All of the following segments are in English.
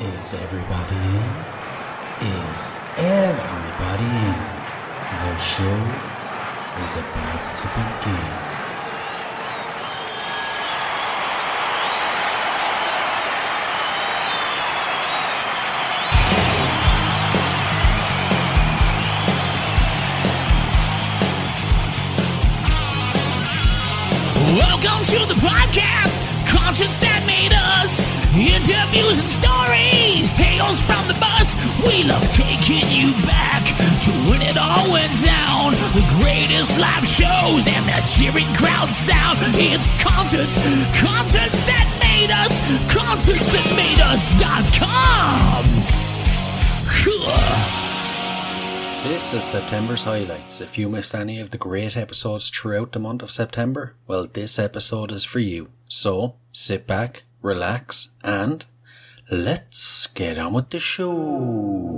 Is everybody in? Is everybody in? The show is about to begin. Welcome to the podcast, concerts that made us, interviews and stories, We love taking you back to when it all went down. The greatest live shows and the cheering crowd sound. It's concerts, concerts that made us, concerts that made us.com. This is September's highlights. If you missed any of the great episodes throughout the month of September, well, this episode is for you. So, sit back, relax, and let's get on with the show.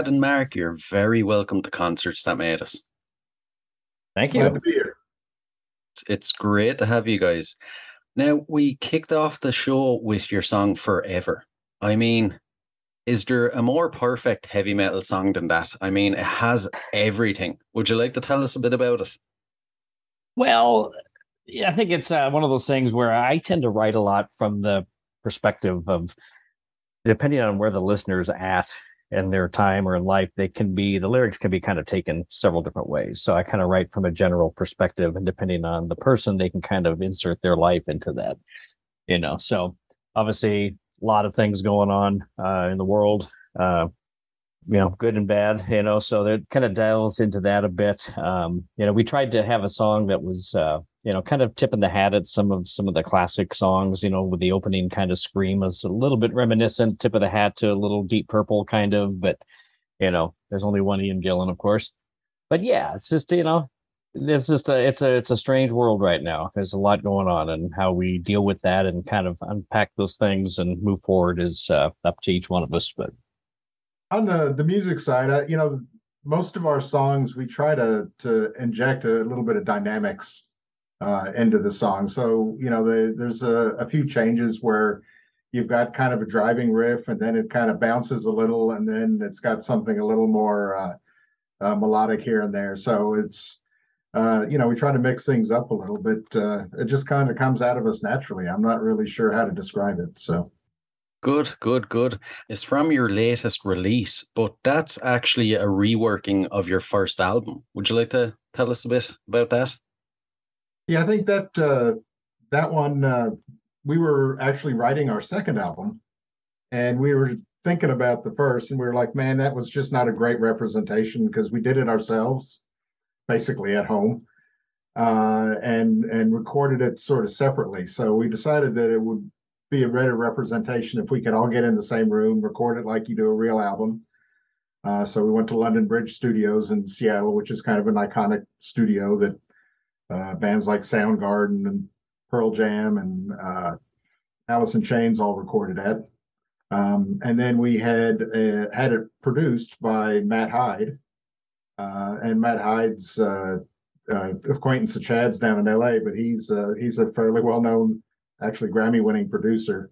Chad and Mark, you're very welcome to Concerts That Made Us. Thank you. Glad to be here. It's, it's great to have you guys. Now, we kicked off the show with your song Forever. I mean, is there a more perfect heavy metal song than that? I mean, it has everything. Would you like to tell us a bit about it? Well, yeah, I think it's uh, one of those things where I tend to write a lot from the perspective of depending on where the listener's at in their time or in life, they can be the lyrics can be kind of taken several different ways. So I kind of write from a general perspective, and depending on the person, they can kind of insert their life into that. You know, so obviously a lot of things going on uh, in the world. Uh, you know, good and bad, you know, so that kind of dials into that a bit. Um, you know, we tried to have a song that was, uh, you know, kind of tipping the hat at some of some of the classic songs, you know, with the opening kind of scream was a little bit reminiscent, tip of the hat to a little deep purple kind of, but you know, there's only one Ian Gillan, of course. But yeah, it's just, you know, it's just a it's a it's a strange world right now. There's a lot going on, and how we deal with that and kind of unpack those things and move forward is uh, up to each one of us. But On the the music side, you know, most of our songs we try to to inject a little bit of dynamics uh, into the song. So you know, the, there's a, a few changes where you've got kind of a driving riff, and then it kind of bounces a little, and then it's got something a little more uh, uh, melodic here and there. So it's uh, you know, we try to mix things up a little bit. Uh, it just kind of comes out of us naturally. I'm not really sure how to describe it. So Good, good, good. It's from your latest release, but that's actually a reworking of your first album. Would you like to tell us a bit about that? Yeah, I think that uh, that one uh, we were actually writing our second album, and we were thinking about the first, and we were like, man, that was just not a great representation because we did it ourselves, basically at home, uh, and and recorded it sort of separately. So we decided that it would be a better representation if we could all get in the same room, record it like you do a real album. Uh, so we went to London Bridge Studios in Seattle, which is kind of an iconic studio that uh, bands like Soundgarden and Pearl Jam and uh, Alice in Chains all recorded at. Um, and then we had uh, had it produced by Matt Hyde, uh, and Matt Hyde's uh, uh, acquaintance of Chad's down in L.A., but he's uh, he's a fairly well known, actually Grammy-winning producer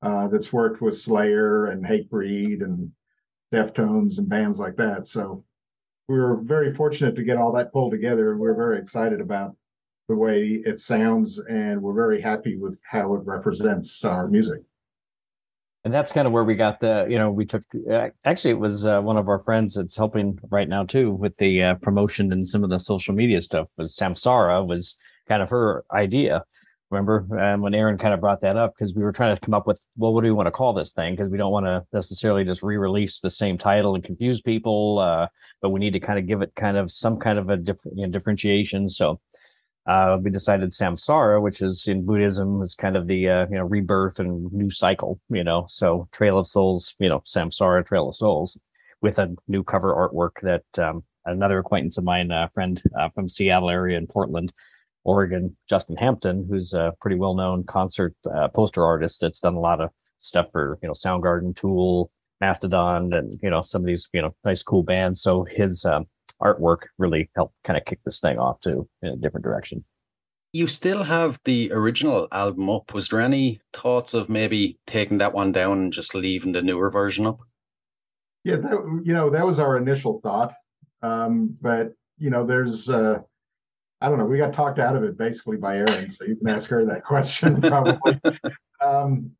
that's worked with Slayer and Hatebreed and Deftones and bands like that. So we were very fortunate to get all that pulled together, and we're very excited about the way it sounds, and we're very happy with how it represents our music. and that's kind of where we got the you know we took uh, actually it was uh, one of our friends that's helping right now too with the uh, promotion and some of the social media stuff was samsara was kind of her idea remember um, when erin kind of brought that up because we were trying to come up with well what do we want to call this thing? Because we don't want to necessarily just re-release the same title and confuse people uh, but we need to kind of give it kind of some kind of a different you know, differentiation. So uh, we decided samsara which is in buddhism is kind of the uh, you know rebirth and new cycle you know so trail of souls you know samsara trail of souls with a new cover artwork that um, another acquaintance of mine a friend uh, from seattle area in portland oregon justin hampton who's a pretty well-known concert uh, poster artist that's done a lot of stuff for you know soundgarden tool mastodon and you know some of these you know nice cool bands so his um, artwork really helped kind of kick this thing off too in a different direction. You still have the original album up. Was there any thoughts of maybe taking that one down and just leaving the newer version up? Yeah, that, you know, that was our initial thought. Um, but, you know, there's, uh, I don't know, we got talked out of it basically by Erin, so you can ask her that question probably. um,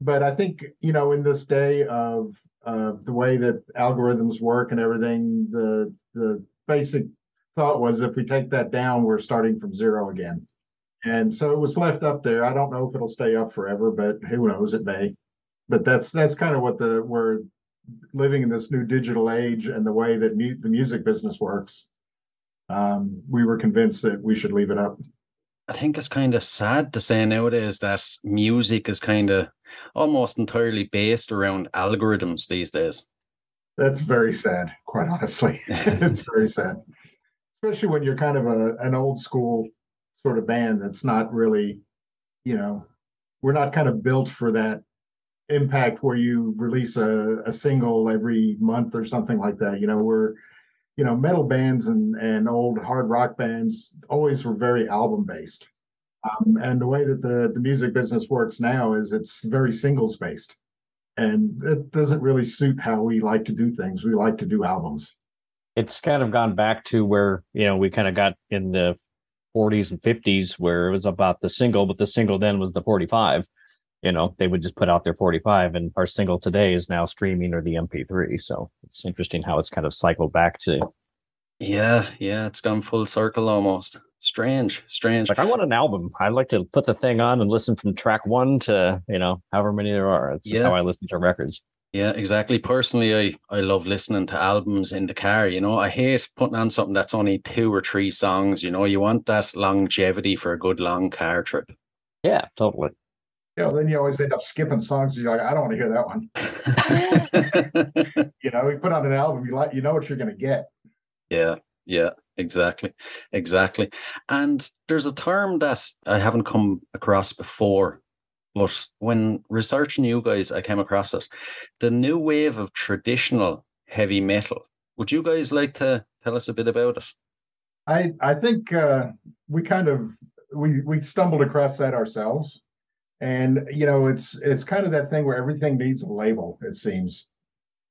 but I think, you know, in this day of uh, the way that algorithms work and everything, the the basic thought was if we take that down, we're starting from zero again. And so it was left up there. I don't know if it'll stay up forever, but who knows? It may. But that's that's kind of what the we're living in this new digital age and the way that mu- the music business works. Um, we were convinced that we should leave it up. I think it's kind of sad to say nowadays that music is kind of almost entirely based around algorithms these days. That's very sad, quite honestly. it's very sad, especially when you're kind of a an old school sort of band that's not really, you know, we're not kind of built for that impact where you release a, a single every month or something like that. You know, we're you know, metal bands and and old hard rock bands always were very album based. Um, and the way that the the music business works now is it's very singles based, and it doesn't really suit how we like to do things. We like to do albums. It's kind of gone back to where you know we kind of got in the 40s and 50s where it was about the single, but the single then was the 45 you know they would just put out their 45 and our single today is now streaming or the mp3 so it's interesting how it's kind of cycled back to yeah yeah it's gone full circle almost. Strange strange. Like i want an album. I like to put the thing on and listen from track one to you know however many there are. It's yeah. how i listen to records. Yeah exactly. Personally i i love listening to albums in the car you know? I hate putting on something that's only two or three songs you know? You want that longevity for a good long car trip. Yeah totally you know, then you always end up skipping songs. You're like, I don't want to hear that one. you know, you put on an album, you like, you know what you're going to get. Yeah, yeah, exactly, exactly. And there's a term that I haven't come across before, but when researching you guys, I came across it. The new wave of traditional heavy metal. Would you guys like to tell us a bit about it? I I think uh, we kind of we we stumbled across that ourselves and you know it's it's kind of that thing where everything needs a label it seems.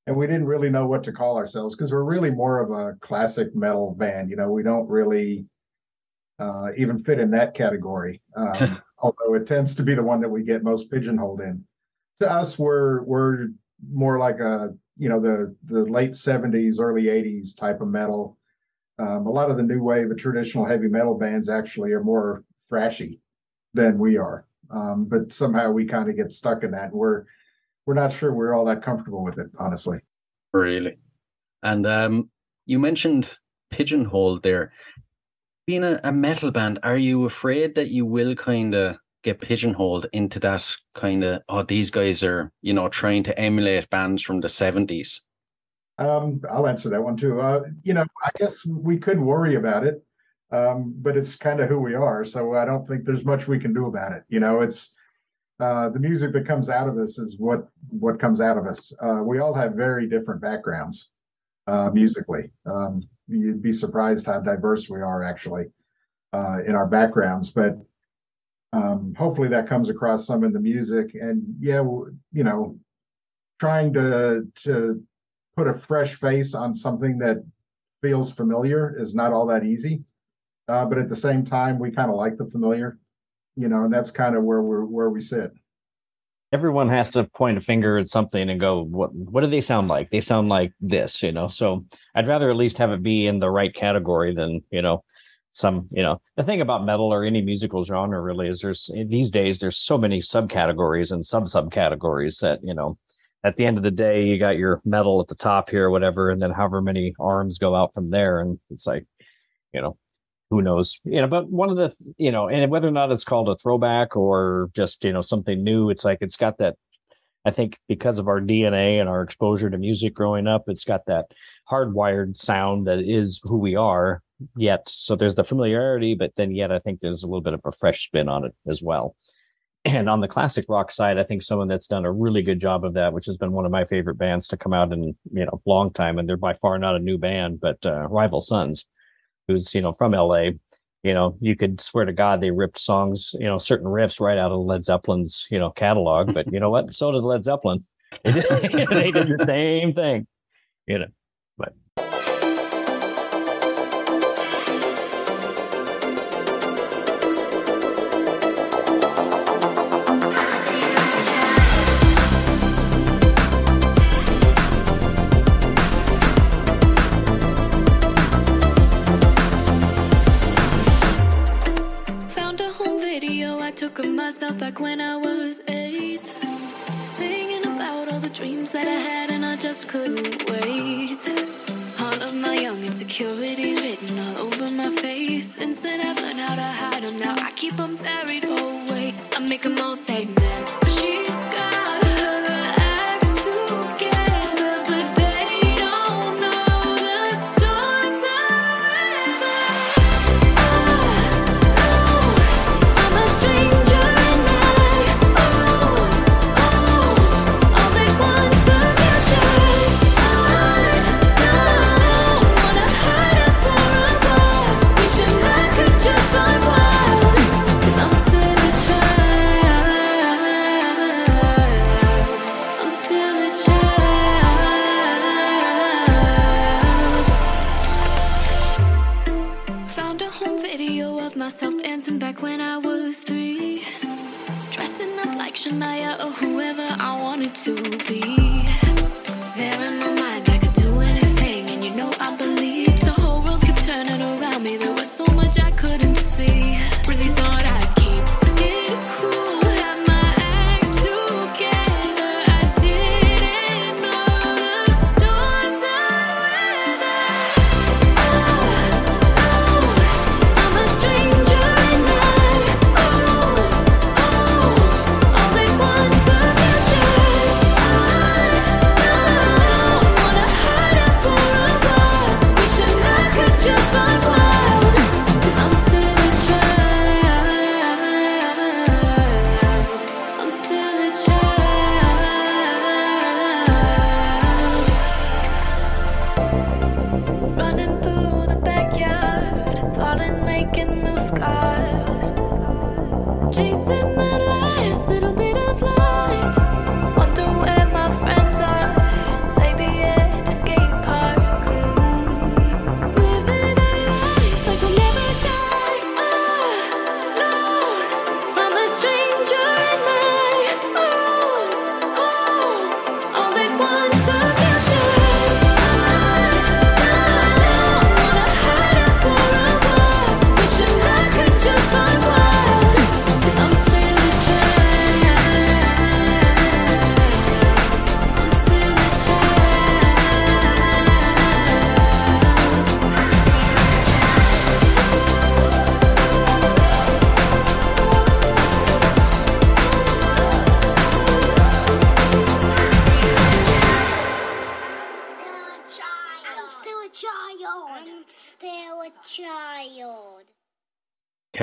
And we didn't really know what to call ourselves because we're really more of a classic metal band you know we don't really uh, even fit in that category um, although it tends to be the one that we get most pigeonholed in. To us we're we're more like a you know the the late 70s early 80s type of metal. Um, a lot of the new wave of traditional heavy metal bands actually are more thrashy than we are um, but somehow we kind of get stuck in that. And we're we're not sure we're all that comfortable with it, honestly. Really. And um, you mentioned pigeonhole there. Being a, a metal band, are you afraid that you will kind of get pigeonholed into that kind of oh these guys are you know trying to emulate bands from the 70s um, i'll answer that one too uh, you know i guess we could worry about it um, but it's kind of who we are. So I don't think there's much we can do about it. You know, it's uh, the music that comes out of us is what what comes out of us. Uh, we all have very different backgrounds uh, musically. Um, you'd be surprised how diverse we are actually uh, in our backgrounds, but um, hopefully that comes across some in the music. And yeah, you know, trying to to put a fresh face on something that feels familiar is not all that easy uh, but at the same time, we kind of like the familiar, you know, and that's kind of where we're where we sit. Everyone has to point a finger at something and go, "What? What do they sound like? They sound like this," you know. So I'd rather at least have it be in the right category than you know some you know the thing about metal or any musical genre really is there's these days there's so many subcategories and sub subcategories that you know at the end of the day you got your metal at the top here or whatever and then however many arms go out from there and it's like you know who knows? You know but one of the you know and whether or not it's called a throwback or just you know something new it's like it's got that i think because of our dna and our exposure to music growing up it's got that hardwired sound that is who we are yet. So there's the familiarity but then yet i think there's a little bit of a fresh spin on it as well. And on the classic rock side i think someone that's done a really good job of that which has been one of my favorite bands to come out in you know long time and they're by far not a new band but uh, rival sons who's you know from LA, you know, you could swear to God they ripped songs, you know, certain riffs right out of Led Zeppelin's, you know, catalog. But you know what? So did Led Zeppelin. They did, they did the same thing, you know. But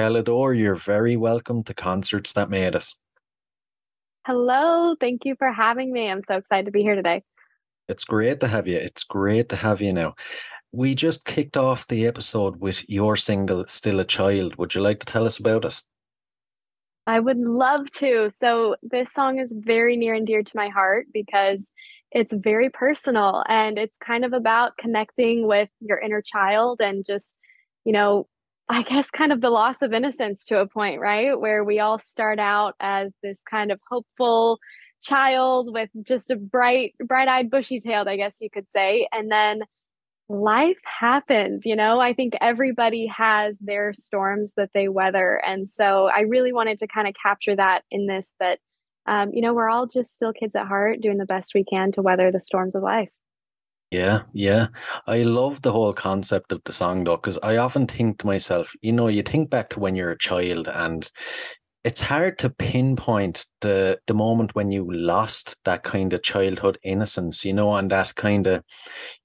Calador, you're very welcome to Concerts That Made Us. Hello, thank you for having me. I'm so excited to be here today. It's great to have you. It's great to have you now. We just kicked off the episode with your single, Still a Child. Would you like to tell us about it? I would love to. So, this song is very near and dear to my heart because it's very personal and it's kind of about connecting with your inner child and just, you know, I guess kind of the loss of innocence to a point, right? Where we all start out as this kind of hopeful child with just a bright, bright eyed, bushy tailed, I guess you could say. And then life happens, you know. I think everybody has their storms that they weather. And so I really wanted to kind of capture that in this that, um, you know, we're all just still kids at heart doing the best we can to weather the storms of life. Yeah, yeah. I love the whole concept of the song though, because I often think to myself, you know, you think back to when you're a child and it's hard to pinpoint the the moment when you lost that kind of childhood innocence, you know, and that kind of,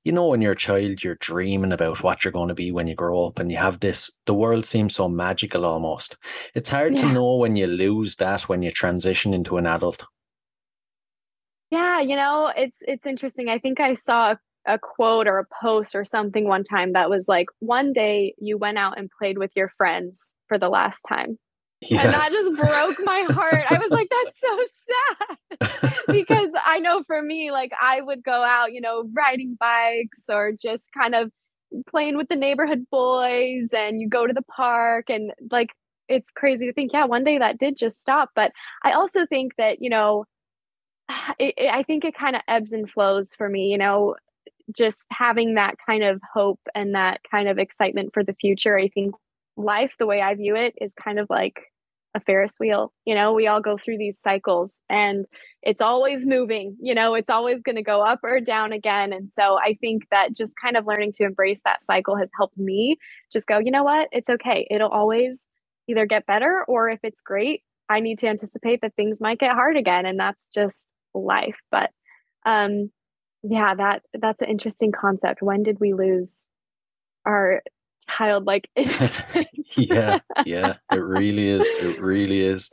you know, when you're a child, you're dreaming about what you're going to be when you grow up, and you have this. The world seems so magical almost. It's hard to know when you lose that when you transition into an adult. Yeah, you know, it's it's interesting. I think I saw a, a quote or a post or something one time that was like, one day you went out and played with your friends for the last time. And that just broke my heart. I was like, that's so sad. because I know for me, like I would go out, you know, riding bikes or just kind of playing with the neighborhood boys and you go to the park and like it's crazy to think, yeah, one day that did just stop. But I also think that, you know, it, it, I think it kind of ebbs and flows for me, you know, just having that kind of hope and that kind of excitement for the future. I think life, the way I view it, is kind of like a Ferris wheel. You know, we all go through these cycles and it's always moving, you know, it's always going to go up or down again. And so I think that just kind of learning to embrace that cycle has helped me just go, you know what, it's okay. It'll always either get better or if it's great, I need to anticipate that things might get hard again. And that's just life. But um yeah, that that's an interesting concept. When did we lose our childlike innocence? yeah, yeah. It really is. It really is.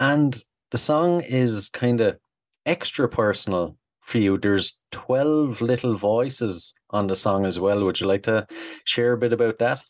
And the song is kind of extra personal for you. There's 12 little voices on the song as well. Would you like to share a bit about that?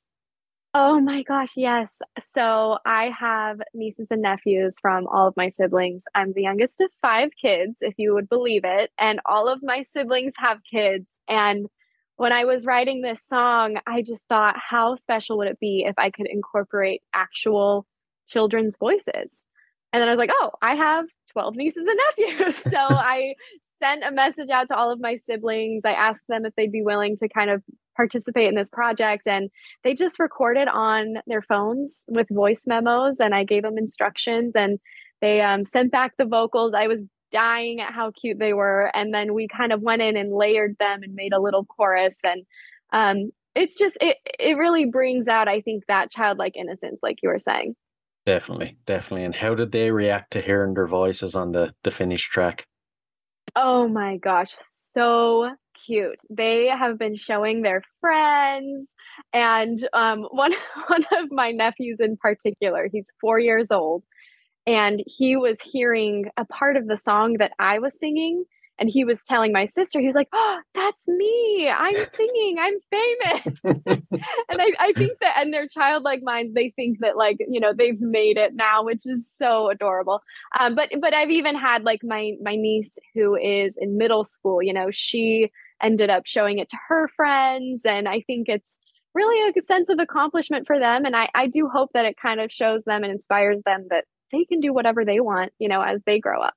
Oh my gosh, yes. So I have nieces and nephews from all of my siblings. I'm the youngest of five kids, if you would believe it. And all of my siblings have kids. And when I was writing this song, I just thought, how special would it be if I could incorporate actual children's voices? And then I was like, oh, I have 12 nieces and nephews. so I sent a message out to all of my siblings. I asked them if they'd be willing to kind of participate in this project. And they just recorded on their phones with voice memos. And I gave them instructions and they um, sent back the vocals. I was dying at how cute they were. And then we kind of went in and layered them and made a little chorus. And um, it's just, it, it really brings out, I think, that childlike innocence, like you were saying. Definitely, definitely. And how did they react to hearing their voices on the, the finished track? Oh my gosh, so cute. They have been showing their friends, and um, one one of my nephews in particular. He's four years old, and he was hearing a part of the song that I was singing and he was telling my sister he was like oh that's me i'm singing i'm famous and I, I think that in their childlike minds they think that like you know they've made it now which is so adorable um, but but i've even had like my my niece who is in middle school you know she ended up showing it to her friends and i think it's really a sense of accomplishment for them and i i do hope that it kind of shows them and inspires them that they can do whatever they want, you know, as they grow up.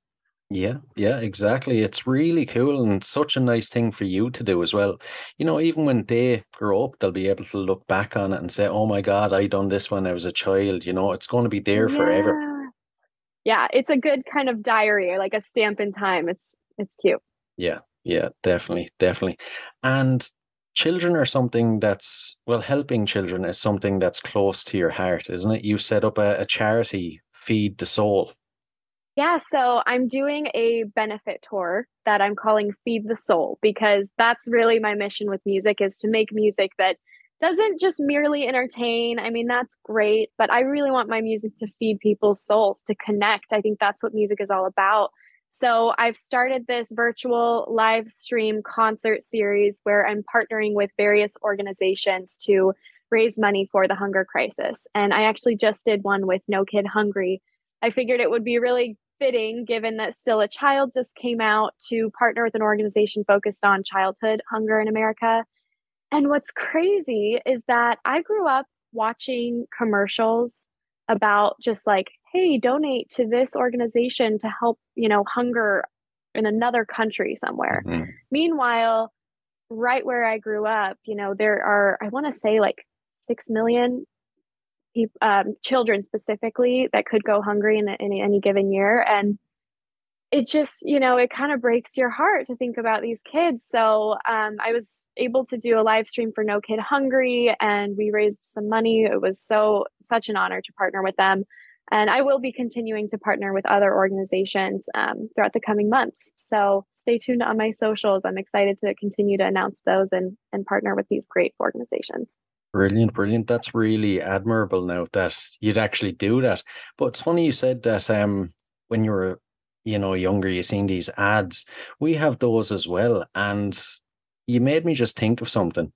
Yeah, yeah, exactly. It's really cool and such a nice thing for you to do as well. You know, even when they grow up, they'll be able to look back on it and say, "Oh my God, I done this when I was a child." You know, it's going to be there yeah. forever. Yeah, it's a good kind of diary or like a stamp in time. It's it's cute. Yeah, yeah, definitely, definitely. And children are something that's well, helping children is something that's close to your heart, isn't it? You set up a, a charity feed the soul? Yeah, so I'm doing a benefit tour that I'm calling Feed the Soul because that's really my mission with music is to make music that doesn't just merely entertain. I mean, that's great, but I really want my music to feed people's souls, to connect. I think that's what music is all about. So I've started this virtual live stream concert series where I'm partnering with various organizations to raise money for the hunger crisis. And I actually just did one with No Kid Hungry. I figured it would be really fitting, given that Still a Child just came out, to partner with an organization focused on childhood hunger in America. And what's crazy is that I grew up watching commercials about just like, hey, donate to this organization to help, you know, hunger in another country somewhere. Mm-hmm. Meanwhile, right where I grew up, you know, there are, I want to say like six million um, children specifically that could go hungry in, in any given year and it just you know it kind of breaks your heart to think about these kids so um, i was able to do a live stream for no kid hungry and we raised some money it was so such an honor to partner with them and i will be continuing to partner with other organizations um, throughout the coming months so stay tuned on my socials i'm excited to continue to announce those and and partner with these great organizations Brilliant, brilliant. That's really admirable now that you'd actually do that. But it's funny you said that um when you were, you know, younger, you seen these ads. We have those as well. And you made me just think of something.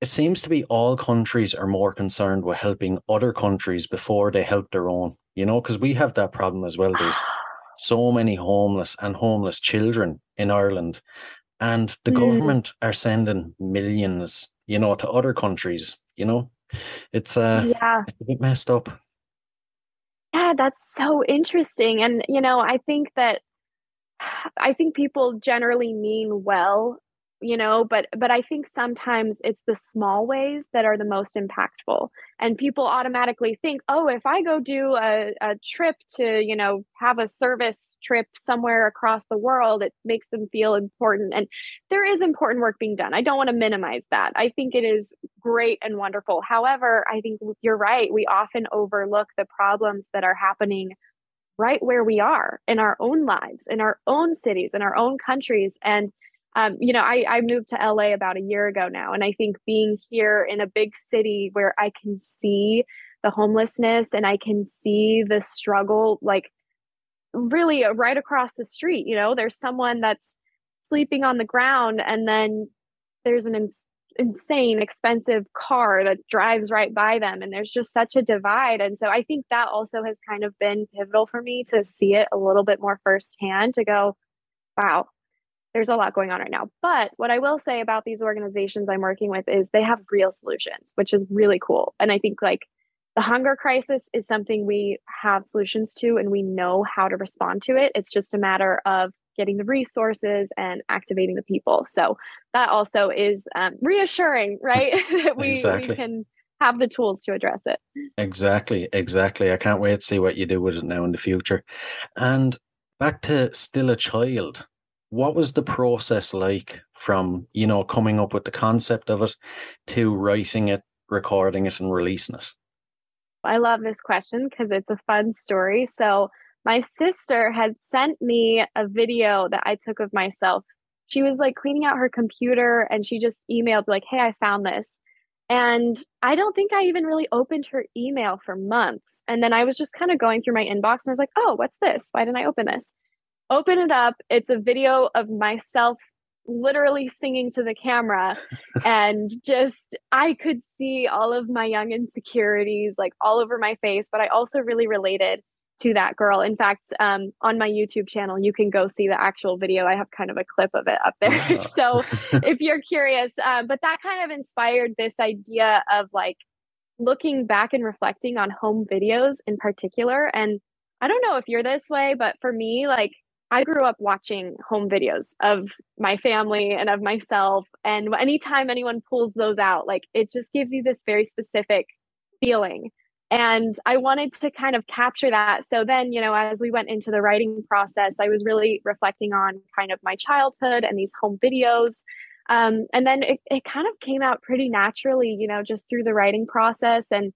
It seems to be all countries are more concerned with helping other countries before they help their own, you know, because we have that problem as well. There's so many homeless and homeless children in Ireland. And the mm. government are sending millions you know, to other countries, you know. It's uh yeah. it's a bit messed up. Yeah, that's so interesting. And you know, I think that I think people generally mean well you know but but i think sometimes it's the small ways that are the most impactful. And people automatically think oh if i go do a, a trip to you know have a service trip somewhere across the world it makes them feel important. And there is important work being done. I don't want to minimize that. I think it is great and wonderful. However i think you're right. We often overlook the problems that are happening right where we are in our own lives in our own cities in our own countries. And um, you know, I, I moved to LA about a year ago now, and I think being here in a big city where I can see the homelessness and I can see the struggle, like really uh, right across the street. You know, there's someone that's sleeping on the ground, and then there's an ins- insane expensive car that drives right by them, and there's just such a divide. And so I think that also has kind of been pivotal for me to see it a little bit more firsthand to go, wow, there's a lot going on right now. But what I will say about these organizations I'm working with is they have real solutions, which is really cool. And I think like the hunger crisis is something we have solutions to and we know how to respond to it. It's just a matter of getting the resources and activating the people. So that also is um, reassuring, right? that we, Exactly. we can have the tools to address it. Exactly, exactly. I can't wait to see what you do with it now in the future. And back to Still a Child. What was the process like from, you know, coming up with the concept of it to writing it, recording it, and releasing it? I love this question because it's a fun story. So, my sister had sent me a video that I took of myself. She was like cleaning out her computer and she just emailed, like, Hey, I found this. And I don't think I even really opened her email for months. And then I was just kind of going through my inbox and I was like, Oh, what's this? Why didn't I open this? Open it up. It's a video of myself literally singing to the camera and just I could see all of my young insecurities like all over my face, but I also really related to that girl. In fact, um, on my YouTube channel, you can go see the actual video. I have kind of a clip of it up there. Wow. so if you're curious, um, but that kind of inspired this idea of like looking back and reflecting on home videos in particular. And I don't know if you're this way, but for me, like I grew up watching home videos of my family and of myself. And anytime anyone pulls those out, like it just gives you this very specific feeling. And I wanted to kind of capture that. So then, you know, as we went into the writing process, I was really reflecting on kind of my childhood and these home videos. Um, and then it, it kind of came out pretty naturally, you know, just through the writing process. And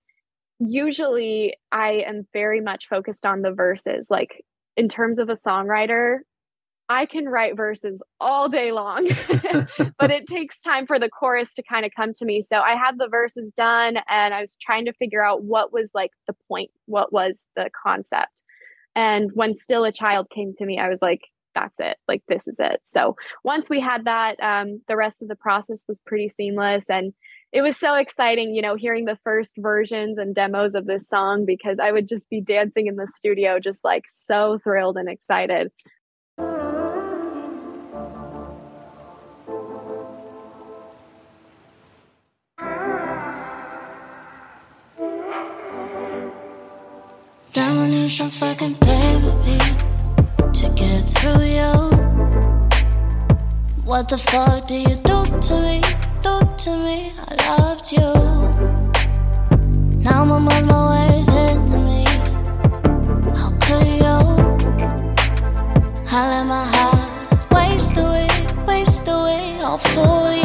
usually I am very much focused on the verses. Like in terms of a songwriter, I can write verses all day long, but it takes time for the chorus to kind of come to me. So I had the verses done and I was trying to figure out what was like the point, what was the concept. And when Still a Child came to me, I was like, that's it. Like, this is it. So once we had that, um, the rest of the process was pretty seamless. And it was so exciting, you know, hearing the first versions and demos of this song because I would just be dancing in the studio, just like so thrilled and excited. Fucking paper beat to get through you. What the fuck did you do to me? To me? I loved you. Now my mind always hitting me. How could you? I let my heart waste away, waste away all for you.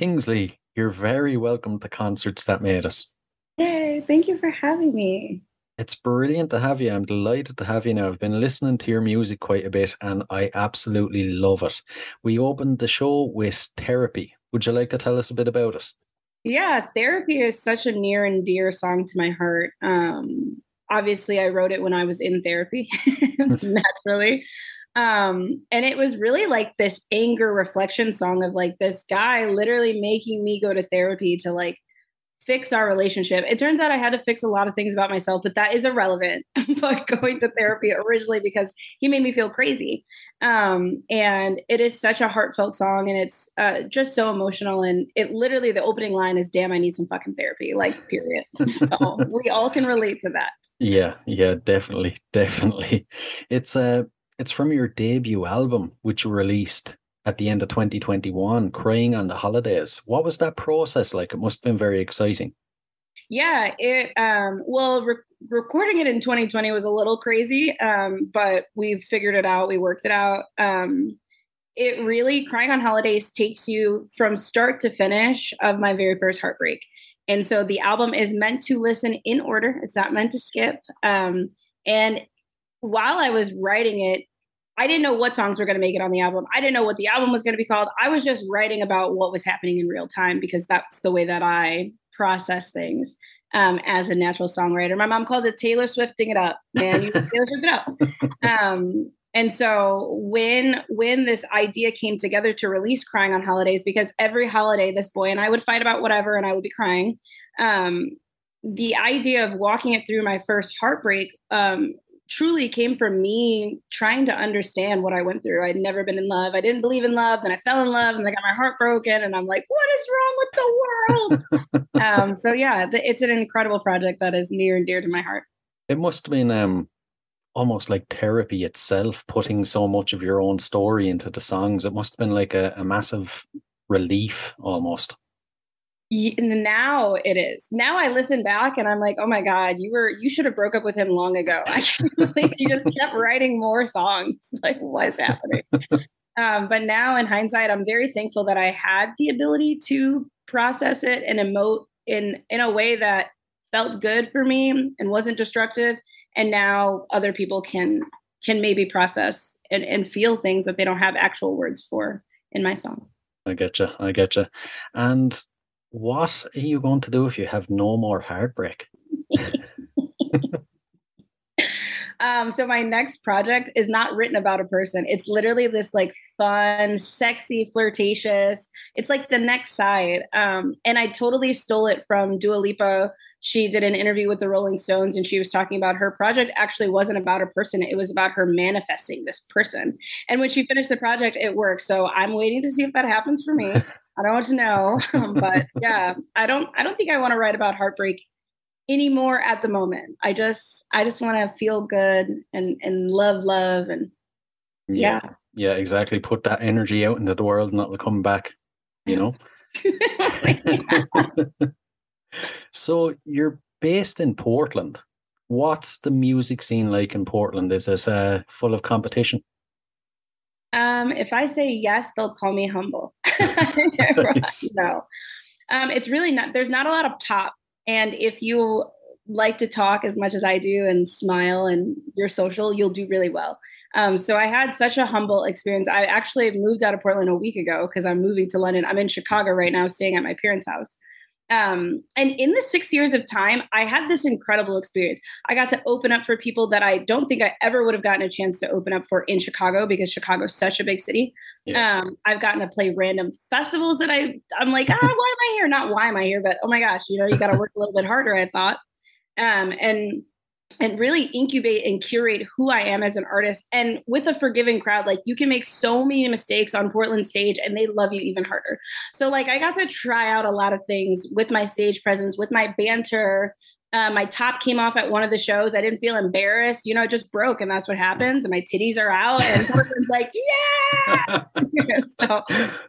Kingsley, you're very welcome to Concerts That Made Us. Yay, thank you for having me. It's brilliant to have you. I'm delighted to have you now. I've been listening to your music quite a bit and I absolutely love it. We opened the show with Therapy. Would you like to tell us a bit about it? Yeah, Therapy is such a near and dear song to my heart. Um, obviously, I wrote it when I was in therapy, naturally. Um, and it was really like this anger reflection song of like this guy literally making me go to therapy to like fix our relationship. It turns out I had to fix a lot of things about myself, but that is irrelevant. but going to therapy originally because he made me feel crazy. Um, and it is such a heartfelt song and it's uh, just so emotional. And it literally, the opening line is, damn, I need some fucking therapy, like, period. So we all can relate to that. Yeah, yeah, definitely, definitely. It's uh it's from your debut album, which you released at the end of 2021, Crying on the Holidays. What was that process like? It must have been very exciting. Yeah, it um well re- recording it in 2020 was a little crazy, um, but we figured it out, we worked it out. Um it really crying on holidays takes you from start to finish of my very first heartbreak. And so the album is meant to listen in order. It's not meant to skip. Um, and while I was writing it, I didn't know what songs were going to make it on the album. I didn't know what the album was going to be called. I was just writing about what was happening in real time because that's the way that I process things um, as a natural songwriter. My mom calls it Taylor Swifting it up, man. You Taylor Swift it up. Um, and so when when this idea came together to release "Crying on Holidays," because every holiday this boy and I would fight about whatever, and I would be crying. Um, the idea of walking it through my first heartbreak um, truly came from me trying to understand what I went through. I'd never been in love. I didn't believe in love. Then I fell in love and I got my heart broken. And I'm like, what is wrong with the world? um, so, yeah, the, it's an incredible project that is near and dear to my heart. It must have been um, almost like therapy itself, putting so much of your own story into the songs. It must have been like a, a massive relief almost now it is. Now i listen back and i'm like oh my god you were you should have broke up with him long ago. I can't believe you just kept writing more songs. Like what's happening? Um, but now in hindsight i'm very thankful that i had the ability to process it and emote in in a way that felt good for me and wasn't destructive. And now other people can can maybe process and, and feel things that they don't have actual words for in my song. I get you. I get you. And what are you going to do if you have no more heartbreak? um, so my next project is not written about a person. It's literally this like fun, sexy, flirtatious. It's like the next side. Um, and I totally stole it from Dua Lipa. She did an interview with the Rolling Stones and she was talking about her project actually wasn't about a person. It was about her manifesting this person. And when she finished the project, it worked. So I'm waiting to see if that happens for me. I don't want to know, but yeah, I don't. I don't think I want to write about heartbreak anymore at the moment. I just, I just want to feel good and and love, love, and yeah. yeah, yeah, exactly. Put that energy out into the world, and it'll come back. You know. so you're based in Portland. What's the music scene like in Portland? Is it uh, full of competition? Um, if I say yes, they'll call me humble. No, um, it's really not. There's not a lot of pop, and if you like to talk as much as I do and smile and you're social, you'll do really well. Um, so I had such a humble experience. I actually moved out of Portland a week ago because I'm moving to London. I'm in Chicago right now, staying at my parents' house. Um, and in the six years of time, I had this incredible experience. I got to open up for people that I don't think I ever would have gotten a chance to open up for in Chicago because Chicago's such a big city. Yeah. Um, I've gotten to play random festivals that I I'm like, ah, why am I here? Not why am I here, but oh my gosh, you know, you got to work a little bit harder. I thought, um, and and really incubate and curate who I am as an artist. And with a forgiving crowd, like you can make so many mistakes on Portland stage and they love you even harder. So, like, I got to try out a lot of things with my stage presence, with my banter, uh, my top came off at one of the shows. I didn't feel embarrassed. You know, it just broke, and that's what happens. And my titties are out, and person's like, "Yeah!" so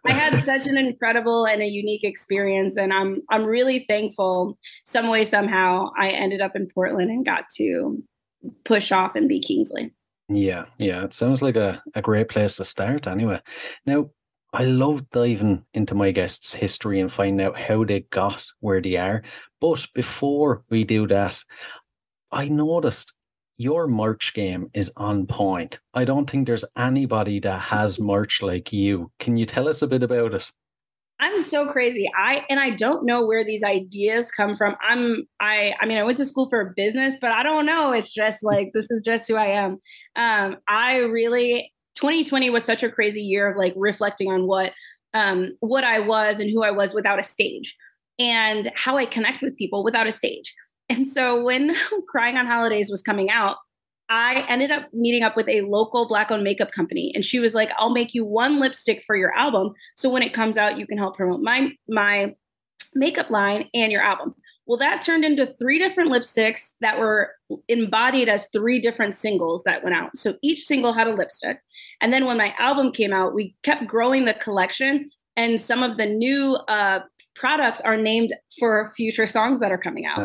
I had such an incredible and a unique experience, and I'm I'm really thankful. Some way, somehow, I ended up in Portland and got to push off and be Kingsley. Yeah, yeah. It sounds like a, a great place to start. Anyway, now I love diving into my guests' history and finding out how they got where they are. But before we do that, I noticed your merch game is on point. I don't think there's anybody that has merch like you. Can you tell us a bit about it? I'm so crazy. I and I don't know where these ideas come from. I'm I I mean I went to school for business, but I don't know. It's just like this is just who I am. Um I really 2020 was such a crazy year of like reflecting on what um what I was and who I was without a stage and how I connect with people without a stage. And so when Crying on Holidays was coming out, I ended up meeting up with a local black owned makeup company and she was like, I'll make you one lipstick for your album. So when it comes out, you can help promote my my makeup line and your album. Well, that turned into three different lipsticks that were embodied as three different singles that went out. So each single had a lipstick. And then when my album came out, we kept growing the collection. And some of the new uh, products are named for future songs that are coming out.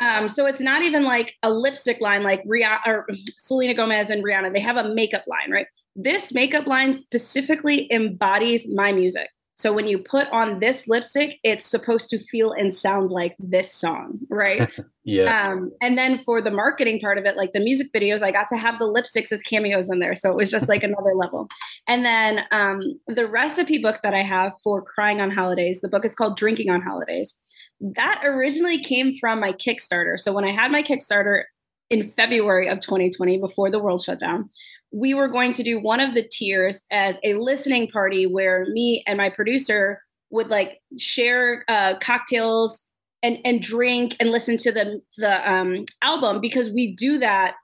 Ah. Um, so it's not even like a lipstick line like Rihanna or Selena Gomez and Rihanna. They have a makeup line, right? This makeup line specifically embodies my music. So when you put on this lipstick, it's supposed to feel and sound like this song, right? yeah. Um, and then for the marketing part of it, like the music videos, I got to have the lipsticks as cameos in there. So it was just like another level. And then um, the recipe book that I have for crying on holidays, the book is called Drinking on Holidays. That originally came from my Kickstarter. So when I had my Kickstarter in February of 2020, before the world shut down, we were going to do one of the tiers as a listening party where me and my producer would like share uh, cocktails and and drink and listen to the the um, album because we do that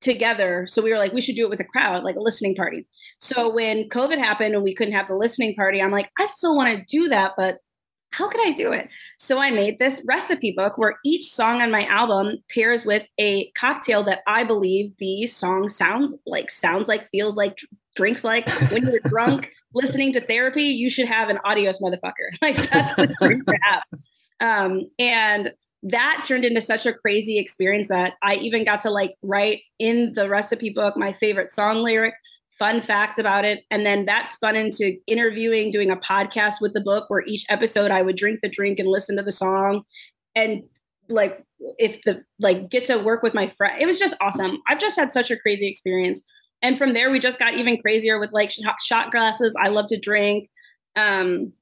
together. So we were like, we should do it with a crowd, like a listening party. So when COVID happened and we couldn't have the listening party, I'm like, I still want to do that, but how could I do it? So I made this recipe book where each song on my album pairs with a cocktail that I believe the song sounds like, sounds like, feels like, drinks like. When you're drunk listening to therapy, you should have an Adios motherfucker. Like that's the drink to have. Um, and that turned into such a crazy experience that I even got to like write in the recipe book my favorite song lyric fun facts about it. And then that spun into interviewing, doing a podcast with the book where each episode I would drink the drink and listen to the song. And like, if the like get to work with my friend, it was just awesome. I've just had such a crazy experience. And from there, we just got even crazier with like shot glasses. I love to drink. Um,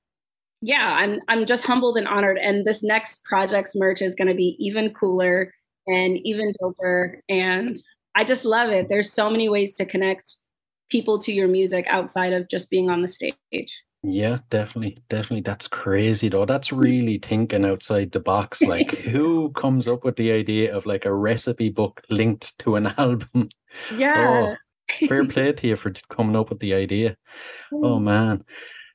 yeah, I'm I'm just humbled and honored. And this next project's merch is going to be even cooler and even doper. And I just love it. There's so many ways to connect people to your music outside of just being on the stage. Yeah, definitely. Definitely. That's crazy though. That's really thinking outside the box. Like who comes up with the idea of like a recipe book linked to an album? Yeah. Oh, fair play to you for coming up with the idea. Oh man.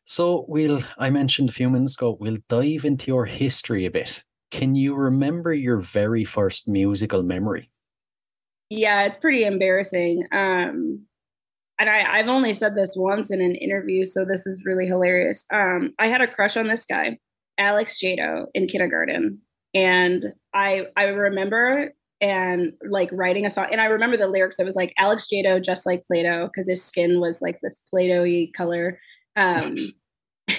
So we'll I mentioned a few minutes ago, we'll dive into your history a bit. Can you remember your very first musical memory? Yeah, it's pretty embarrassing. Um and I, I've only said this once in an interview, so this is really hilarious. Um, I had a crush on this guy, Alex Jado, in kindergarten, and I I remember and like writing a song, and I remember the lyrics. It was like Alex Jado, just like Play-Doh, because his skin was like this Play-Doh-y color. Um,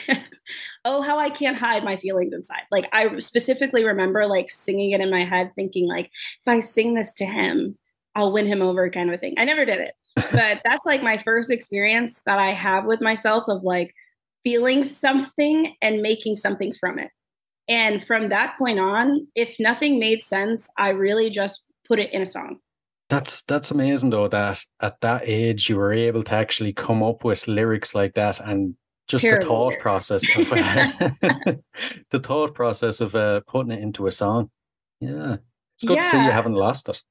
and, oh, how I can't hide my feelings inside. Like I specifically remember like singing it in my head, thinking like, if I sing this to him, I'll win him over, kind of a thing. I never did it but that's like my first experience that I have with myself of like feeling something and making something from it. And from that point on, if nothing made sense, I really just put it in a song. That's that's amazing though that at that age you were able to actually come up with lyrics like that and just Terrible the thought process of the thought process of uh, putting it into a song. Yeah. It's good yeah. to see you haven't lost it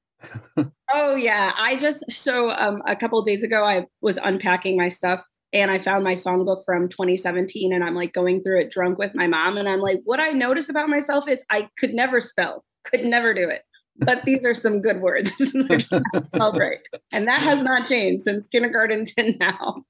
oh yeah, I just so um, a couple days ago I was unpacking my stuff and I found my songbook from 2017 and I'm like going through it drunk with my mom and I'm like what I notice about myself is I could never spell, could never do it. But these are some good words. spell great. And that has not changed since kindergarten to now.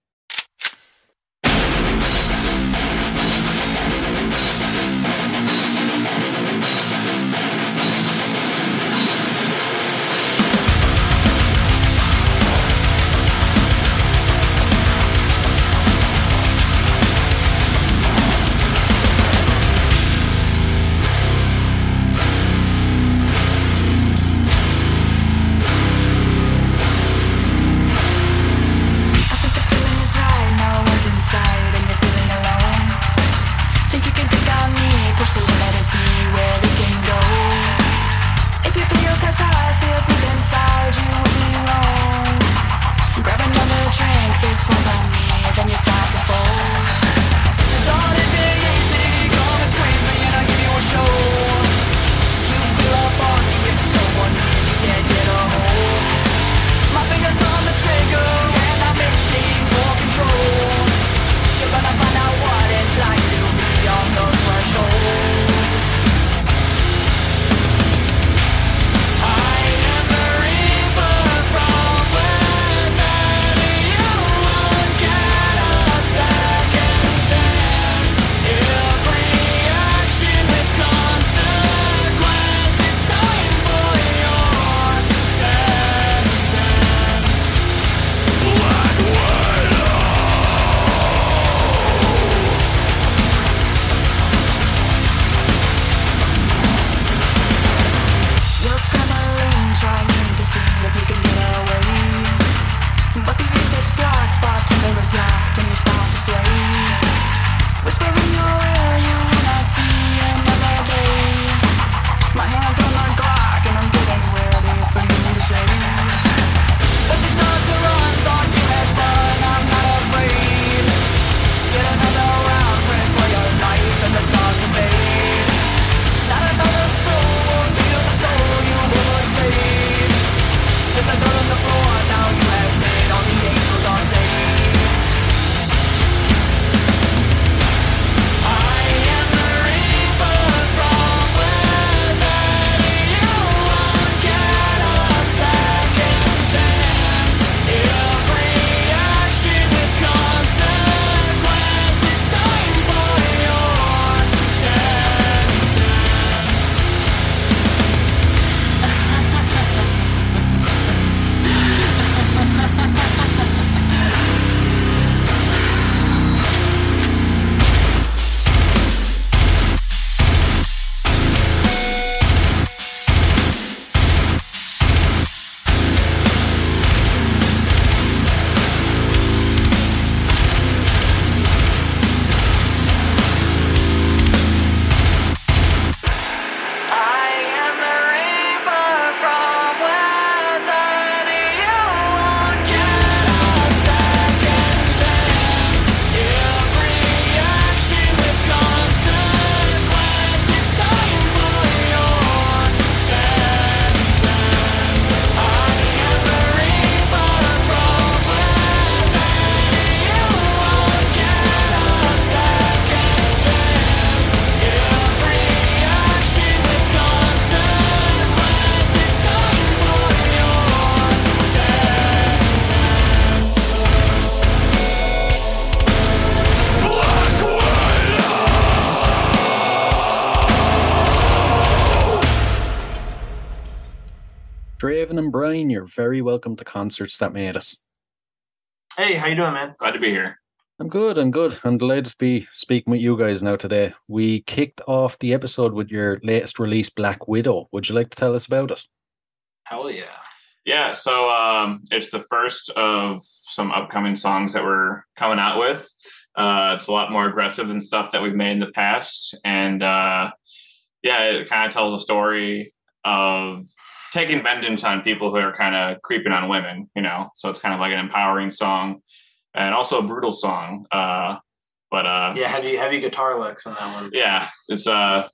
Very welcome to Concerts That Made Us. Hey, how you doing, man? Glad to be here. I'm good, I'm good. I'm delighted to be speaking with you guys now today. We kicked off the episode with your latest release, Black Widow. Would you like to tell us about it? Hell yeah. Yeah, so um, it's the first of some upcoming songs that we're coming out with. Uh, it's a lot more aggressive than stuff that we've made in the past, and uh, yeah, it kind of tells a story of taking vengeance on people who are kind of creeping on women. You know, so it's kind of like an empowering song, and also a brutal song. Uh, but uh, Yeah, heavy heavy guitar licks on that one. yeah, it's uh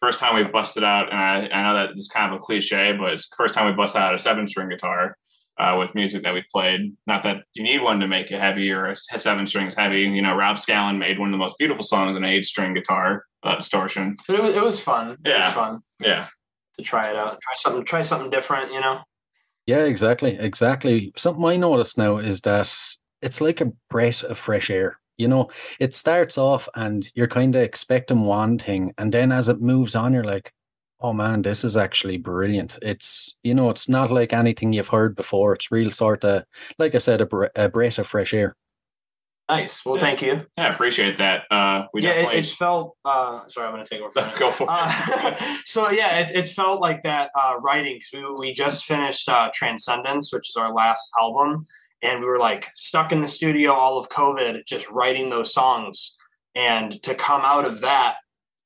first time we've busted out, and I, I know that it's kind of a cliche, but it's first time we busted out a seven string guitar uh, with music that we played. Not that you need one to make it heavy or a seven strings heavy. You know, Rob Scallon made one of the most beautiful songs in an eight string guitar uh, distortion. But it was it was fun. It Yeah. was fun Yeah, to try it out. Try something try something different, you know? Yeah, exactly. Exactly. Something I noticed now is that it's like a breath of fresh air. You know, it starts off and you're kind of expecting one thing, and then as it moves on, you're like, oh man, this is actually brilliant. It's, you know, it's not like anything you've heard before. It's real sort of, like I said, a, a breath of fresh air. Nice. Well, thank you. yeah, I appreciate that. Uh, we yeah, it, definitely it felt. Uh, sorry, I'm going to take over. go for it. Uh, so yeah, it, it felt like that uh, writing because we, we just finished uh, Transcendence, which is our last album, and we were like stuck in the studio all of COVID, just writing those songs, and to come out of that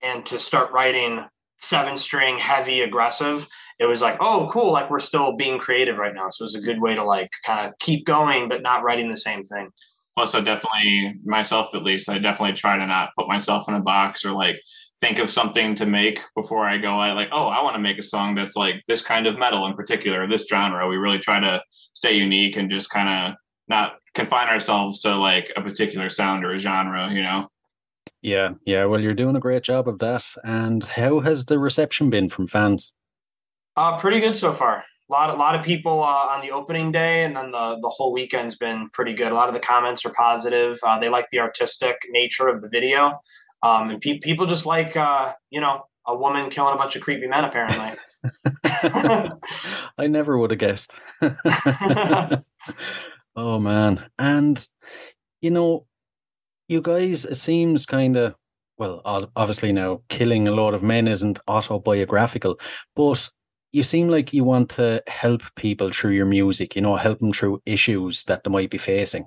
and to start writing seven string heavy aggressive it was like oh cool like we're still being creative right now so it was a good way to like kind of keep going but not writing the same thing plus i definitely myself at least i definitely try to not put myself in a box or like think of something to make before i go I like oh i want to make a song that's like this kind of metal in particular this genre we really try to stay unique and just kind of not confine ourselves to like a particular sound or a genre you know Yeah, yeah. Well, you're doing a great job of that. And how has the reception been from fans? Uh, pretty good so far. A lot, a lot of people uh, on the opening day, and then the the whole weekend's been pretty good. A lot of the comments are positive. Uh, they like the artistic nature of the video, um, and pe- people just like uh, you know a woman killing a bunch of creepy men. Apparently, I never would have guessed. oh man. And you know, you guys it seems kind of well, obviously now killing a lot of men isn't autobiographical, but you seem like you want to help people through your music, you know, help them through issues that they might be facing.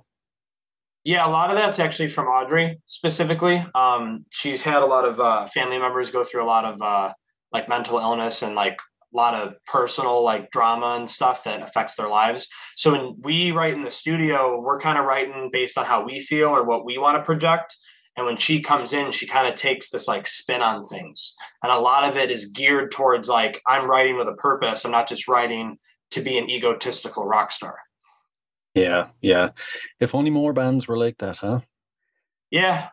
Yeah, a lot of that's actually from Audrey specifically. Um, she's had a lot of uh, family members go through a lot of uh, like mental illness and like a lot of personal like drama and stuff that affects their lives. So when we write in the studio, we're kind of writing based on how we feel or what we want to project. And when she comes in, she kind of takes this like spin on things. And a lot of it is geared towards like, I'm writing with a purpose. I'm not just writing to be an egotistical rock star. Yeah, yeah. If only more bands were like that, huh? Yeah.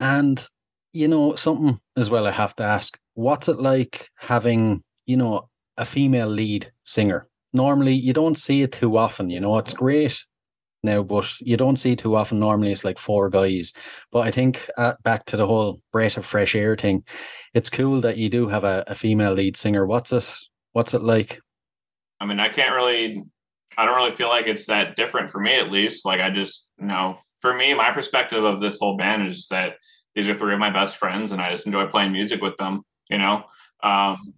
And you know, something as well I have to ask, what's it like having, you know, a female lead singer? Normally you don't see it too often, you know, it's great now, but you don't see too often. Normally it's like four guys. But I think uh, back to the whole breath of fresh air thing, it's cool that you do have a, a female lead singer. What's it what's it like? I mean, I can't really, I don't really feel like it's that different for me, at least. Like, I just, you know, for me, my perspective of this whole band is that these are three of my best friends and I just enjoy playing music with them, you know? Um,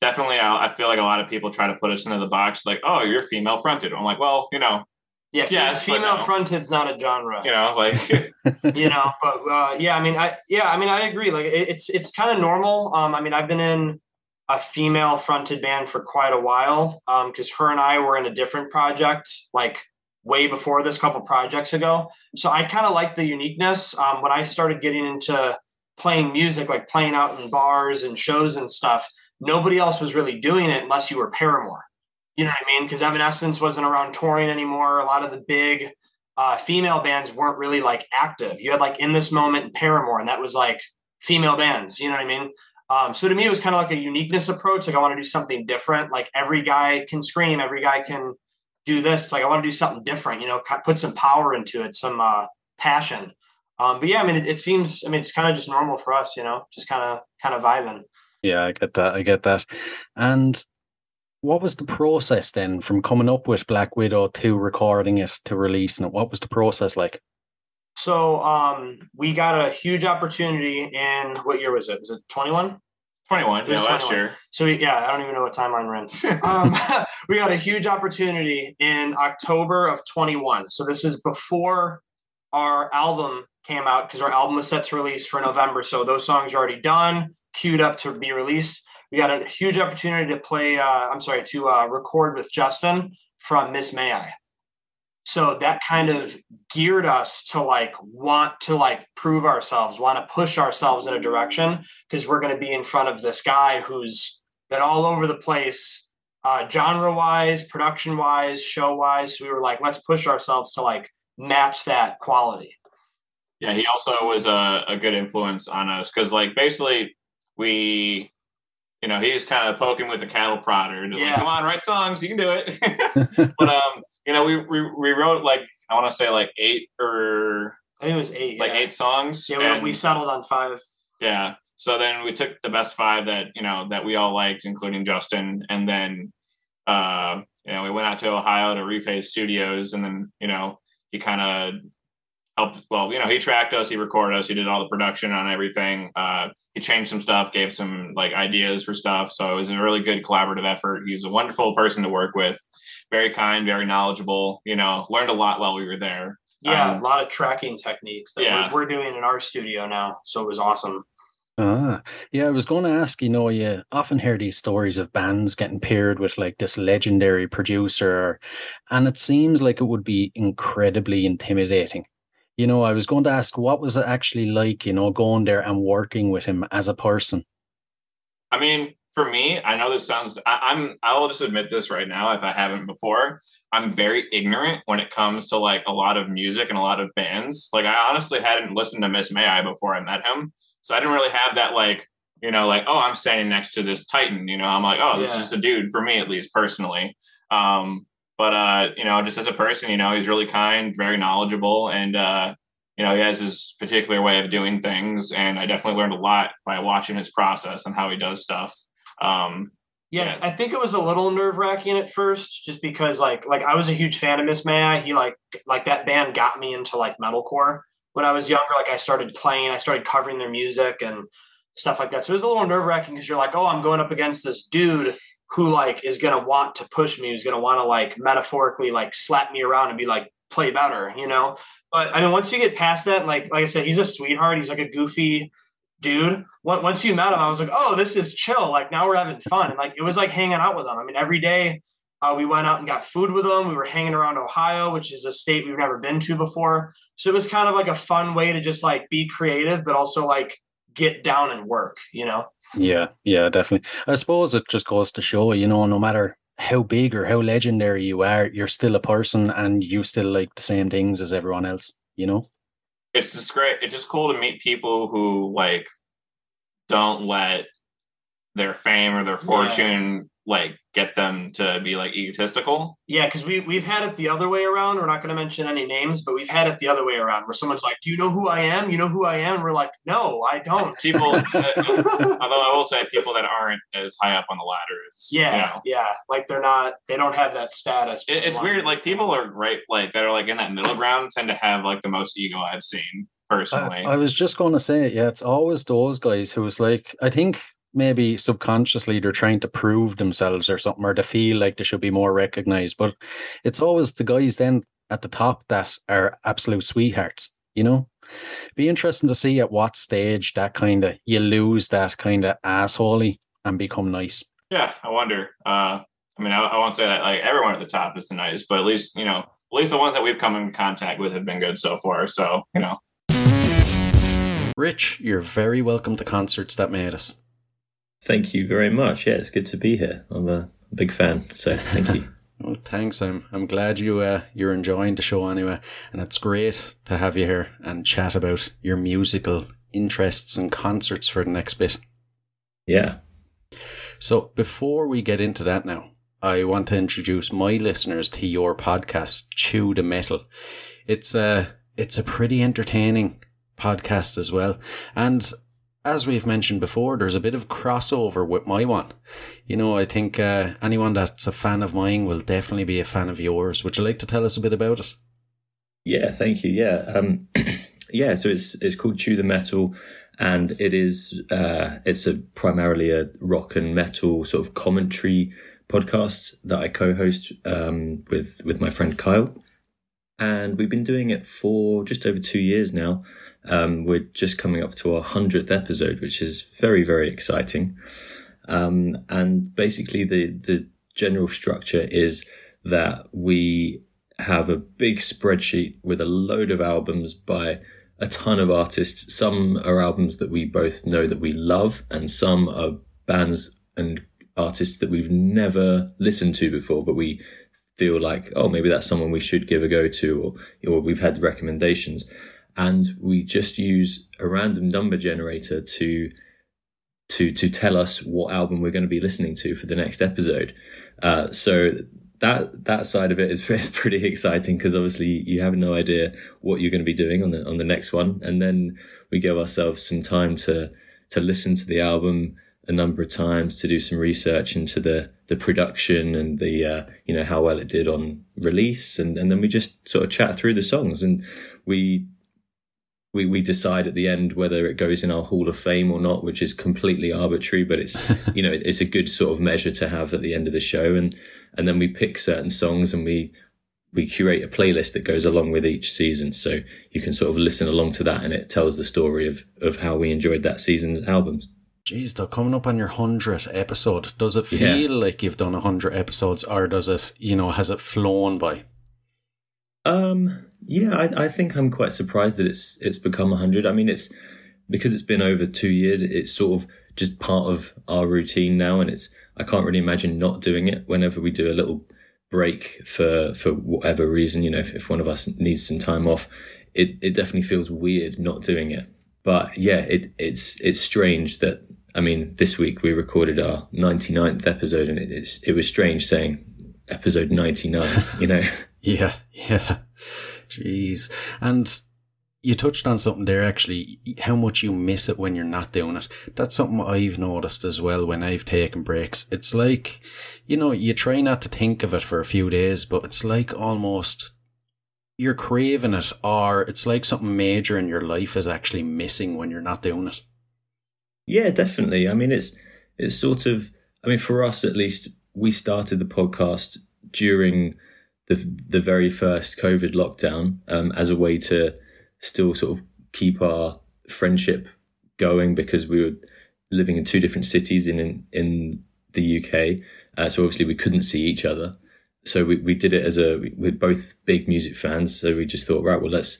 definitely, I, I feel like a lot of people try to put us into the box, like, oh, you're female fronted. I'm like, well, you know, Yeah, Yes, but female no. fronted's not a genre. you know, like, you know but uh, yeah i mean i yeah i mean i agree like it, it's it's kind of normal um i mean i've been in a female fronted band for quite a while um because her and i were in a different project like way before this couple projects ago so i kind of like the uniqueness um when i started getting into playing music like playing out in bars and shows and stuff nobody else was really doing it unless you were paramore you know what i mean because evanescence wasn't around touring anymore a lot of the big uh, female bands weren't really like active. You had like in this moment and Paramore, and that was like female bands. You know what I mean? Um, so to me, it was kind of like a uniqueness approach. Like I want to do something different. Like every guy can scream, every guy can do this. It's like I want to do something different. You know, put some power into it, some uh, passion. Um, but yeah, I mean, it, it seems. I mean, it's kind of just normal for us. You know, just kind of kind of vibing. Yeah, I get that. I get that. And what was the process then from coming up with Black Widow to recording it to releasing it? What was the process like? So um, we got a huge opportunity in what year was it? Was it twenty one? 21, yeah, was last year. So we, yeah, I don't even know what timeline we're in. um, we got a huge opportunity in October of 21. So this is before our album came out because our album was set to release for November. So those songs are already done, queued up to be released. We got a huge opportunity to play. Uh, I'm sorry, to uh, record with Justin from Miss May I. So that kind of geared us to like want to like prove ourselves, want to push ourselves in a direction because we're going to be in front of this guy who's been all over the place, uh, genre wise, production wise, show wise. So we were like, let's push ourselves to like match that quality. Yeah, he also was a, a good influence on us because, like, basically, we, you know, he's kind of poking with the cattle prodder. to, like, Yeah. Come on, write songs, you can do it. but um, you know, we we, we wrote like I want to say like eight or I think it was eight. like yeah. eight songs. Yeah, we, and- we settled on five. yeah. So then we took the best five that you know that we all liked, including Justin, and then uh, you know we went out to Ohio to Reface Studios, and then you know he kind of helped. Well, you know he tracked us, he recorded us, he did all the production on everything. Uh, he changed some stuff, gave some like ideas for stuff. So it was a really good collaborative effort. He's a wonderful person to work with, very kind, very knowledgeable. You know, learned a lot while we were there. Yeah, Um, a lot of tracking techniques that yeah. we're, we're doing in our studio now. So it was awesome. Ah, yeah, I was going to ask, you know, you often hear these stories of bands getting paired with like this legendary producer, and it seems like it would be incredibly intimidating. You know, I was going to ask, what was it actually like, you know, going there and working with him as a person? I mean, for me, I know this sounds, I, am I will just admit this right now if I haven't before. I'm very ignorant when it comes to like a lot of music and a lot of bands. Like, I honestly hadn't listened to Miss May I before I met him. So I didn't really have that, like, you know, like, oh, I'm standing next to this Titan. You know, I'm like, oh, this yeah. is just a dude for me, at least personally. Um, but, uh, you know, just as a person, you know, he's really kind, very knowledgeable, and, uh, you know, he has his particular way of doing things. And I definitely learned a lot by watching his process and how he does stuff. Um, yeah, yeah, I think it was a little nerve wracking at first, just because like like I was a huge fan of Miss May. He like like that band got me into like metalcore when I was younger. Like I started playing, I started covering their music and stuff like that. So it was a little nerve wracking because you're like, oh, I'm going up against this dude who like is gonna want to push me, who's gonna want to like metaphorically like slap me around and be like play better, you know. But I mean, once you get past that, like like I said, he's a sweetheart. He's like a goofy dude. Once you met him, I was like, oh, this is chill. Like now we're having fun, and like it was like hanging out with him. I mean, every day uh, we went out and got food with him. We were hanging around Ohio, which is a state we've never been to before. So it was kind of like a fun way to just like be creative, but also like get down and work. You know? Yeah, yeah, definitely. I suppose it just goes to show, you know, no matter how big or how legendary you are, you're still a person and you still like the same things as everyone else. You know? it's just great. It's just cool to meet people who like don't let their fame or their fortune like get them to be like egotistical. Yeah, because we we've had it the other way around. We're not going to mention any names, but we've had it the other way around, where someone's like, "Do you know who I am? You know who I am?" And we're like, "No, I don't." People, uh, uh, although I will say, people that aren't as high up on the ladder, yeah, you know, yeah, like they're not, they don't have that status. It, it's weird. Like people are great, like that are like in that middle ground, tend to have like the most ego I've seen uh, personally. I, I was just going to say, yeah, it's always those guys who's like, I think maybe subconsciously they're trying to prove themselves or something or to feel like they should be more recognized but it's always the guys then at the top that are absolute sweethearts you know? Be interesting to see at what stage that kind of you lose that kind of assholey and become nice. Yeah i wonder uh i mean I, I won't say that like everyone at the top is the nice but at least you know at least the ones that we've come in contact with have been good so far so you know. Rich, you're very welcome to concerts that made us. Thank you very much. Yeah, it's good to be here. I'm a big fan, so thank you. well, thanks. I'm I'm glad you uh, you're enjoying the show anyway, and it's great to have you here and chat about your musical interests and concerts for the next bit. Yeah. So before we get into that now, I want to introduce my listeners to your podcast, Chew the Metal. It's a it's a pretty entertaining podcast as well, and as we've mentioned before, there's a bit of crossover with my one. You know, I think uh, anyone that's a fan of mine will definitely be a fan of yours. Would you like to tell us a bit about it? Yeah, thank you. Yeah, um, yeah. So it's it's called Chew the Metal, and it is uh, it's a primarily a rock and metal sort of commentary podcast that I co-host um, with with my friend Kyle, and we've been doing it for just over two years now. Um, we're just coming up to our 100th episode, which is very, very exciting. Um, and basically, the, the general structure is that we have a big spreadsheet with a load of albums by a ton of artists. Some are albums that we both know that we love, and some are bands and artists that we've never listened to before, but we feel like, oh, maybe that's someone we should give a go to, or, or we've had recommendations and we just use a random number generator to to to tell us what album we're going to be listening to for the next episode. Uh, so that that side of it is, is pretty exciting because obviously you have no idea what you're going to be doing on the on the next one, and then we give ourselves some time to to listen to the album a number of times to do some research into the the production and the uh, you know how well it did on release, and and then we just sort of chat through the songs and we we, we decide at the end whether it goes in our hall of fame or not, which is completely arbitrary, but it's, you know, it's a good sort of measure to have at the end of the show. And, and then we pick certain songs and we we curate a playlist that goes along with each season. So you can sort of listen along to that and it tells the story of, of how we enjoyed that season's albums. Jeez, they're coming up on your hundredth episode. Does it feel Yeah. like you've done a hundred episodes, or does it, you know, has it flown by? Um, yeah, I, I think I'm quite surprised that it's it's become 100. I mean, it's because it's been over two years. It's sort of just part of our routine now, and it's I can't really imagine not doing it. Whenever we do a little break for for whatever reason, you know, if, if one of us needs some time off, it it definitely feels weird not doing it. But yeah, it it's it's strange that I mean, this week we recorded our 99th episode, and it, it's it was strange saying episode 99. You know. Yeah, yeah. Jeez. And you touched on something there actually, how much you miss it when you're not doing it. That's something I've noticed as well when I've taken breaks. It's like, you know, you try not to think of it for a few days, but it's like almost you're craving it or it's like something major in your life is actually missing when you're not doing it. Yeah, definitely. I mean, it's it's sort of. I mean, for us at least, we started the podcast during the the very first COVID lockdown um, as a way to still sort of keep our friendship going because we were living in two different cities in in, in the UK. Uh, so obviously we couldn't see each other. So we, we did it as a we're both big music fans. So we just thought, right, well let's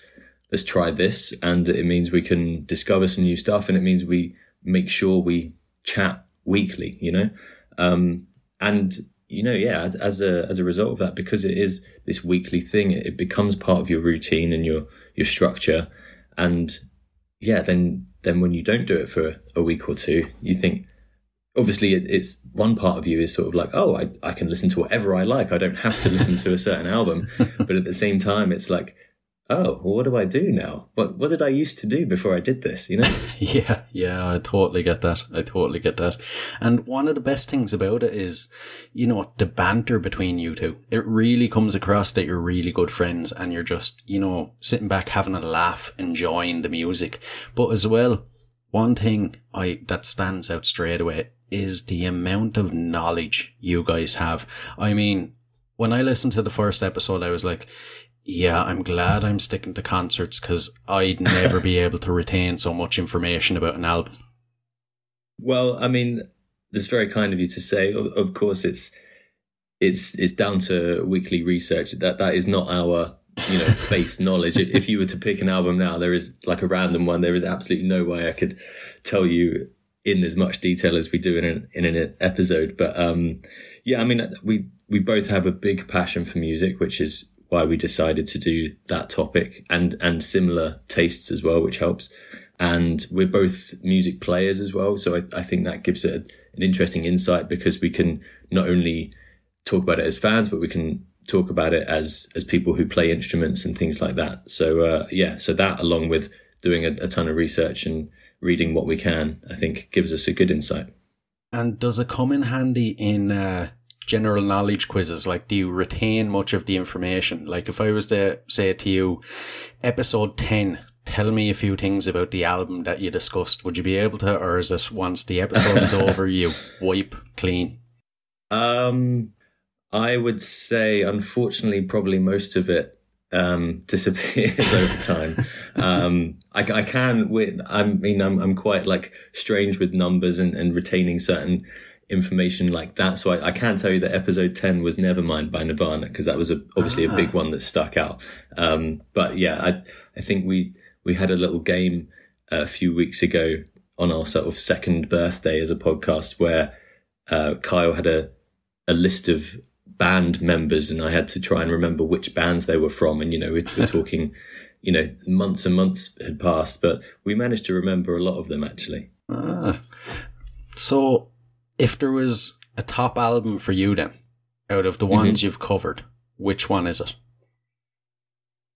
let's try this, and it means we can discover some new stuff, and it means we make sure we chat weekly. You know, um, and you know, yeah, as, as a as a result of that, because it is this weekly thing, it, it becomes part of your routine and your your structure, and yeah, then then when you don't do it for a week or two, you think obviously it, it's one part of you is sort of like oh I, I can listen to whatever i like. I don't have to listen to a certain album. But at the same time it's like oh well what do i do now what what did i used to do before i did this you know Yeah, yeah, I totally get that. I totally get that. And one of the best things about it is, you know, the banter between you two. It really comes across that you're really good friends and you're just, you know, sitting back having a laugh, enjoying the music. But as well, one thing I that stands out straight away is the amount of knowledge you guys have. I mean, when I listened to the first episode, I was like, yeah, I'm glad I'm sticking to concerts because I'd never be able to retain so much information about an album. well i mean that's very kind of you to say. Of, of course it's it's it's down to weekly research. That that is not our you know base knowledge. If you were to pick an album now there is like a random one there is absolutely no way i could tell you in as much detail as we do in an in an episode. But um yeah i mean we we both have a big passion for music which is why we decided to do that topic and and similar tastes as well which helps. And we're both music players as well. So i, I think that gives it an interesting insight because we can not only talk about it as fans but we can talk about it as as people who play instruments and things like that. So uh, yeah so that along with doing a, a ton of research and reading what we can i think gives us a good insight. And does it come in handy in uh, general knowledge quizzes? Like, do you retain much of the information? Like, if I was to say to you, episode 10, tell me a few things about the album that you discussed, would you be able to? Or is it once the episode is over, you wipe clean? Um, I would say, unfortunately, probably most of it um, disappears over time. um, I, I can with, I mean, I'm, I'm quite like strange with numbers and, and retaining certain information like that. So I, I can tell you that episode 10 was Nevermind by Nirvana because that was a, obviously a big one that stuck out. Um, but yeah, I, I think we, we had a little game a few weeks ago on our sort of second birthday as a podcast where uh, Kyle had a, a list of band members and I had to try and remember which bands they were from. And, you know, we're, we're talking, you know, months and months had passed, but we managed to remember a lot of them actually. Ah. So, if there was a top album for you then, out of the ones you've covered, which one is it?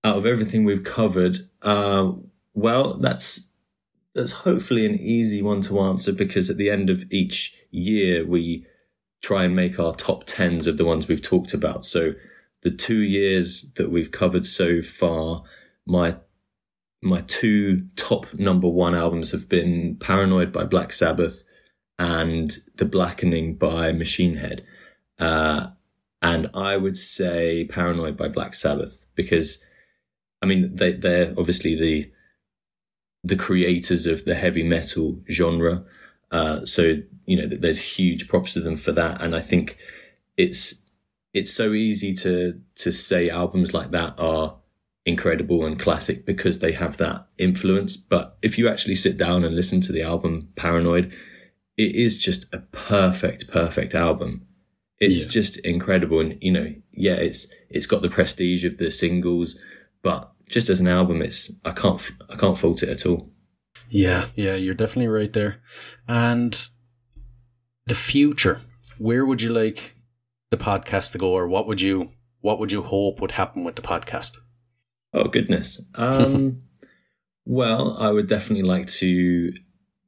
Out of everything we've covered, uh, well, that's that's hopefully an easy one to answer because at the end of each year we try and make our top tens of the ones we've talked about. So the two years that we've covered so far, my my two top number one albums have been Paranoid by Black Sabbath and The Blackening by Machine Head. Uh, and I would say Paranoid by Black Sabbath because, I mean, they they're obviously the the creators of the heavy metal genre. Uh, so you know, there's huge props to them for that, and I think it's it's so easy to to say albums like that are incredible and classic because they have that influence. But if you actually sit down and listen to the album Paranoid, it is just a perfect, perfect album. It's yeah. just incredible. And, you know, yeah, it's, it's got the prestige of the singles, but just as an album, it's, I can't, I can't fault it at all. Yeah. Yeah. You're definitely right there. And the future, where would you like the podcast to go or what would you, what would you hope would happen with the podcast? Oh goodness. Um, well, I would definitely like to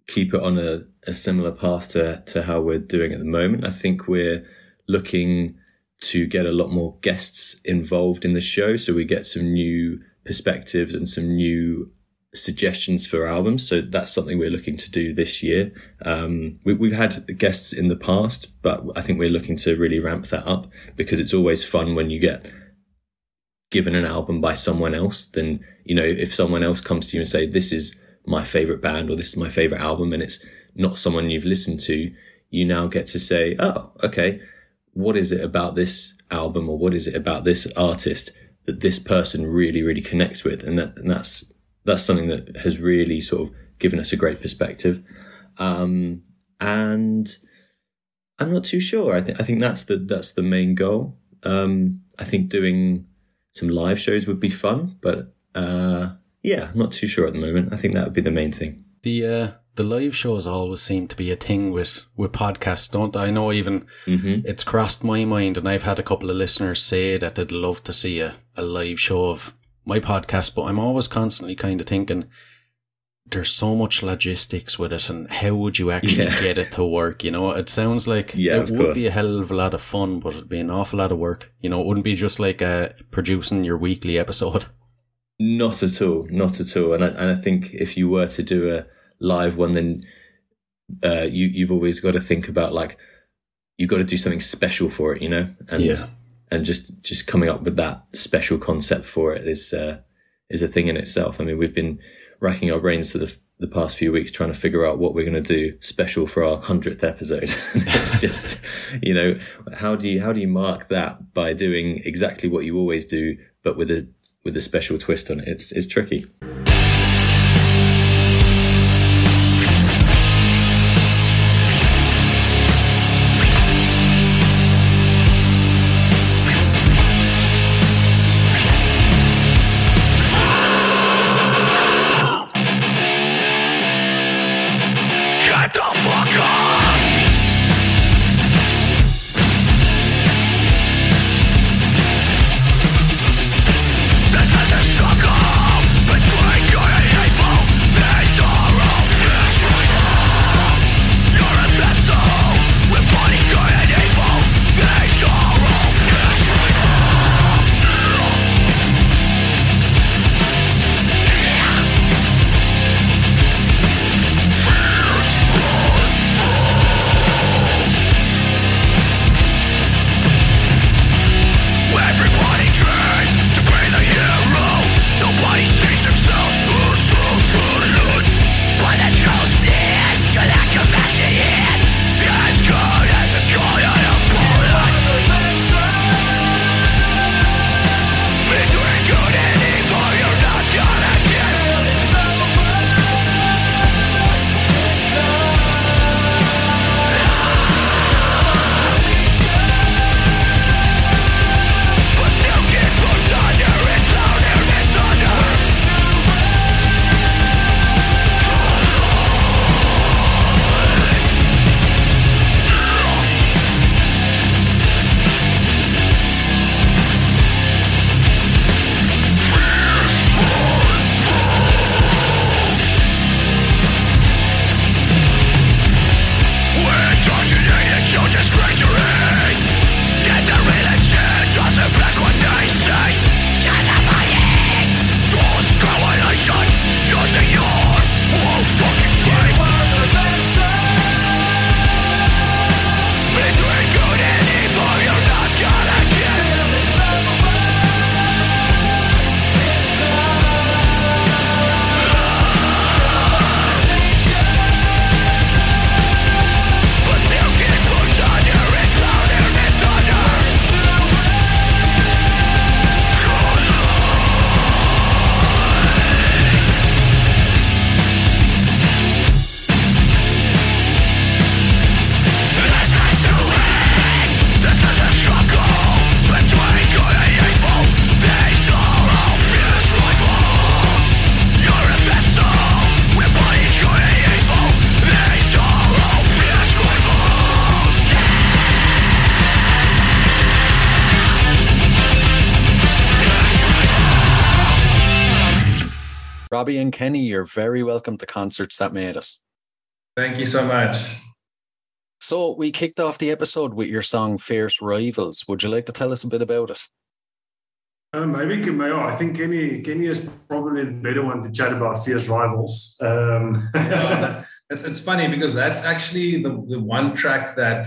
keep it on a, a similar path to, to how we're doing at the moment. I think we're looking to get a lot more guests involved in the show. So we get some new perspectives and some new suggestions for albums. So that's something we're looking to do this year. Um, we, have had guests in the past, but I think we're looking to really ramp that up because it's always fun when you get given an album by someone else. Then, you know, if someone else comes to you and say, this is my favorite band or this is my favorite album and it's not someone you've listened to, you now get to say, oh, okay, what is it about this album or what is it about this artist that this person really, really connects with? And that, and that's, that's something that has really sort of given us a great perspective. Um, and I'm not too sure. I think, I think that's the, that's the main goal. Um, I think doing some live shows would be fun, but, uh, yeah, I'm not too sure at the moment. I think that would be the main thing. The uh, the live shows always seem to be a thing with with podcasts, don't I know even mm-hmm. it's crossed my mind, and I've had a couple of listeners say that they'd love to see a, a live show of my podcast, but I'm always constantly kind of thinking there's so much logistics with it, and how would you actually yeah. get it to work? You know, it sounds like yeah, it would course. be a hell of a lot of fun, but it'd be an awful lot of work. You know, it wouldn't be just like uh, producing your weekly episode. Not at all, not at all. And I, and I think if you were to do a live one, then uh, you you've always got to think about like you've got to do something special for it, you know, and yeah. and just just coming up with that special concept for it is uh, is a thing in itself. I mean, we've been racking our brains for the the past few weeks trying to figure out what we're going to do special for our hundredth episode. it's just, you know, how do you how do you mark that by doing exactly what you always do, but with a with a special twist on it. It's it's tricky. You're very welcome to Concerts That Made Us. Thank you so much. So, we kicked off the episode with your song Fierce Rivals. Would you like to tell us a bit about it? Uh, maybe Kameo. I think Kenny Kenny is probably the better one to chat about fierce rivals. Um, yeah, it's it's funny because that's actually the, the one track that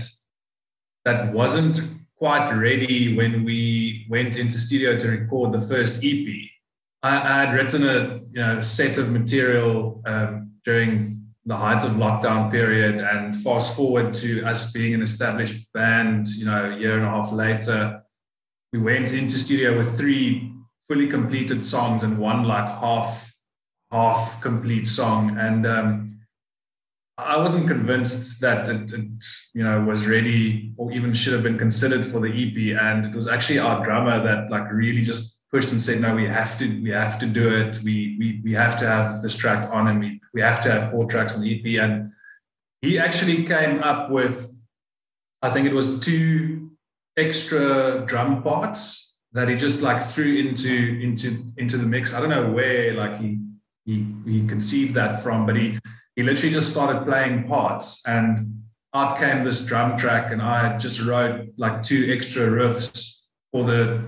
that wasn't quite ready when we went into studio to record the first EP. I, had written a you know set of material um, during the height of lockdown period, and fast forward to us being an established band, you know, a year and a half later we went into studio with three fully completed songs and one like half half complete song. And um, I wasn't convinced that it, it, you know was ready or even should have been considered for the EP and it was actually our drummer that like really just pushed and said no we have to we have to do it. We we, we have to have this track on and we we have to have four tracks on the EP and he actually came up with I think it was two extra drum parts that he just like threw into into into the mix. I don't know where like he he he conceived that from, but he he literally just started playing parts. And out came this drum track and I just wrote like two extra riffs for the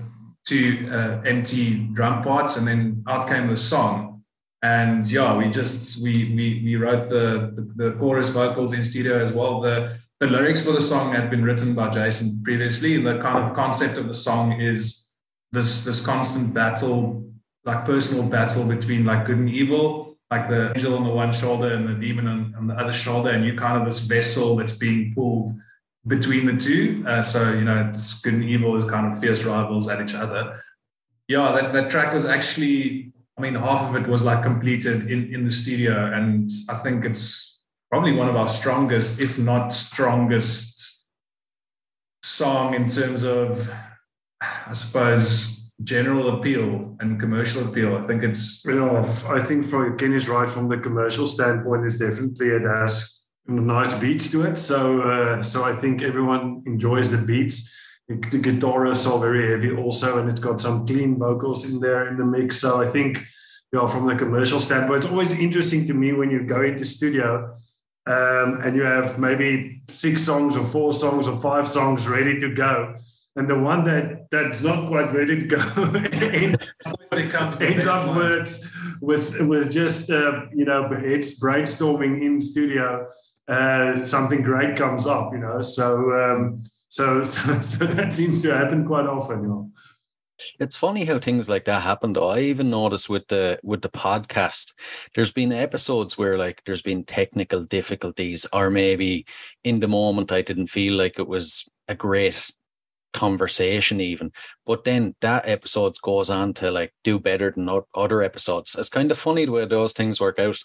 two uh, empty drum parts and then out came the song and yeah we just we we, we wrote the, the, the chorus vocals in studio as well the the lyrics for the song had been written by Jason previously. The kind of concept of the song is this this constant battle, like personal battle between like good and evil, like the angel on the one shoulder and the demon on, on the other shoulder, and you kind of this vessel that's being pulled between the two. Uh, so you know, this good and evil is kind of fierce rivals at each other. Yeah, that, that track was actually, I mean, half of it was like completed in in the studio, and I think it's probably one of our strongest, if not strongest, song in terms of, I suppose, general appeal and commercial appeal. I think it's. You know, I think for Kenny's right from the commercial standpoint, It's definitely it has nice beats to it. So, uh, so I think everyone enjoys the beats. The guitar riffs are very heavy also, and it's got some clean vocals in there in the mix. So I think, you know, from the commercial standpoint, it's always interesting to me when you go into studio um, and you have maybe six songs or four songs or five songs ready to go. And the one that that's not quite ready to go ends up with, with with just uh, you know it's brainstorming in studio. Uh, something great comes up, you know. So, um, so so so that seems to happen quite often, you know. It's funny how things like that happen though. I even noticed with the with the podcast, there's been episodes where like there's been technical difficulties, or maybe in the moment I didn't feel like it was a great conversation even but then that episode goes on to like do better than other episodes it's kind of funny the way those things work out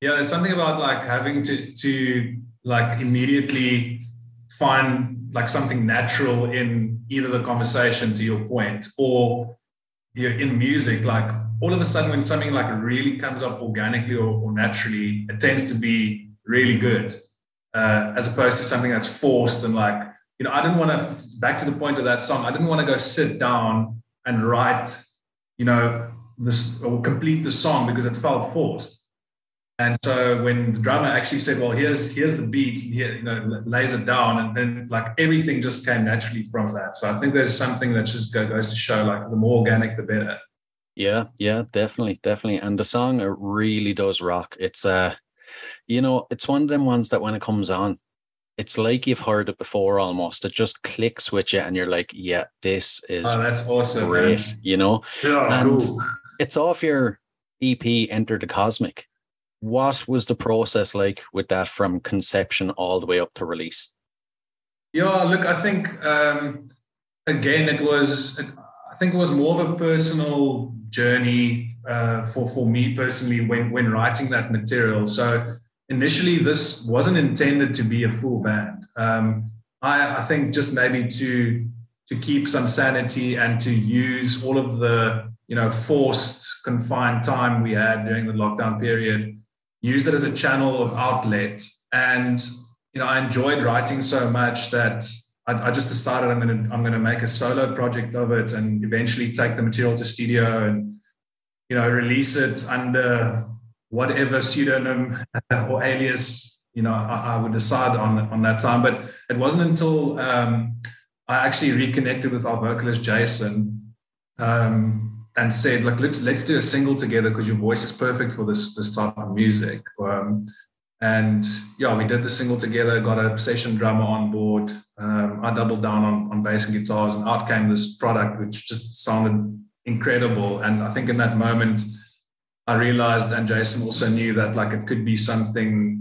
yeah there's something about like having to to like immediately find like something natural in either the conversation to your point or you're in music like all of a sudden when something like really comes up organically or, or naturally it tends to be really good uh, as opposed to something that's forced and like you know i didn't want to back to the point of that song i didn't want to go sit down and write you know this or complete the song because it felt forced and so when the drummer actually said, "Well, here's here's the beat," here you know lays it down, and then like everything just came naturally from that. So I think there's something that just goes to show like the more organic, the better. Yeah, yeah, definitely, definitely. And the song it really does rock. It's uh, you know, it's one of them ones that when it comes on, it's like you've heard it before almost. It just clicks with you, and you're like, "Yeah, this is oh, that's awesome, great," man. you know. Yeah, and cool. It's off your EP, Enter the Cosmic what was the process like with that from conception all the way up to release? Yeah, look, I think um, again it was I think it was more of a personal journey uh, for for me personally when when writing that material. So initially, this wasn't intended to be a full band. Um, I, I think just maybe to to keep some sanity and to use all of the you know forced confined time we had during the lockdown period used it as a channel of outlet. And you know, I enjoyed writing so much that I, I just decided I'm gonna I'm gonna make a solo project of it and eventually take the material to studio and you know, release it under whatever pseudonym or alias, you know, I, I, would decide on on that time. But it wasn't until um, I actually reconnected with our vocalist Jason um, and said, like let's let's do a single together because your voice is perfect for this this type of music." Um, and yeah, we did the single together. Got a session drummer on board. Um, I doubled down on on bass and guitars, and out came this product, which just sounded incredible. And I think in that moment, I realized, and Jason also knew that like it could be something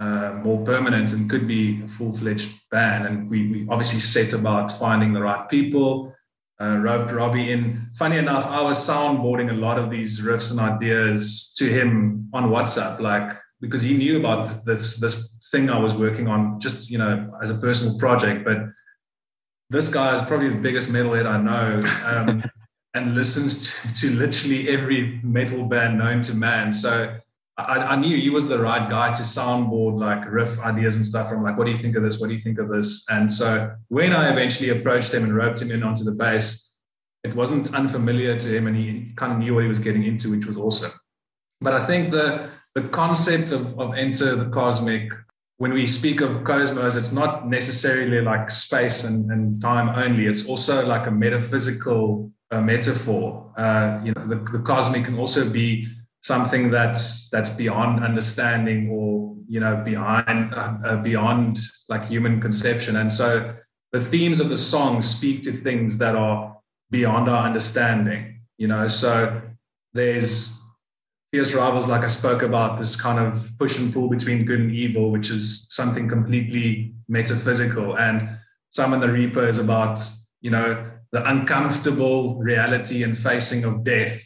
uh, more permanent and could be a full fledged band. And we, we, obviously set about finding the right people, uh, roped Robbie in. Funny enough, I was soundboarding a lot of these riffs and ideas to him on WhatsApp, like because he knew about this this thing I was working on, just you know, as a personal project. But this guy is probably the biggest metalhead I know. Um, and listens to, to, literally every metal band known to man. So I, I, knew he was the right guy to soundboard like riff ideas and stuff. I'm like, what do you think of this? What do you think of this? And so when I eventually approached him and roped him in onto the bass, it wasn't unfamiliar to him and he kind of knew what he was getting into, which was awesome. But I think the the concept of, of enter the cosmic, when we speak of cosmos, it's not necessarily like space and, and time only. It's also like a metaphysical uh, metaphor. Uh, you know, the, the cosmic can also be something that's that's beyond understanding or you know behind uh, uh, beyond like human conception. And so the themes of the song speak to things that are beyond our understanding you know? So there's fierce rivals like i spoke about this kind of push and pull between good and evil which is something completely metaphysical. And Simon the Reaper is about you know the uncomfortable reality and facing of death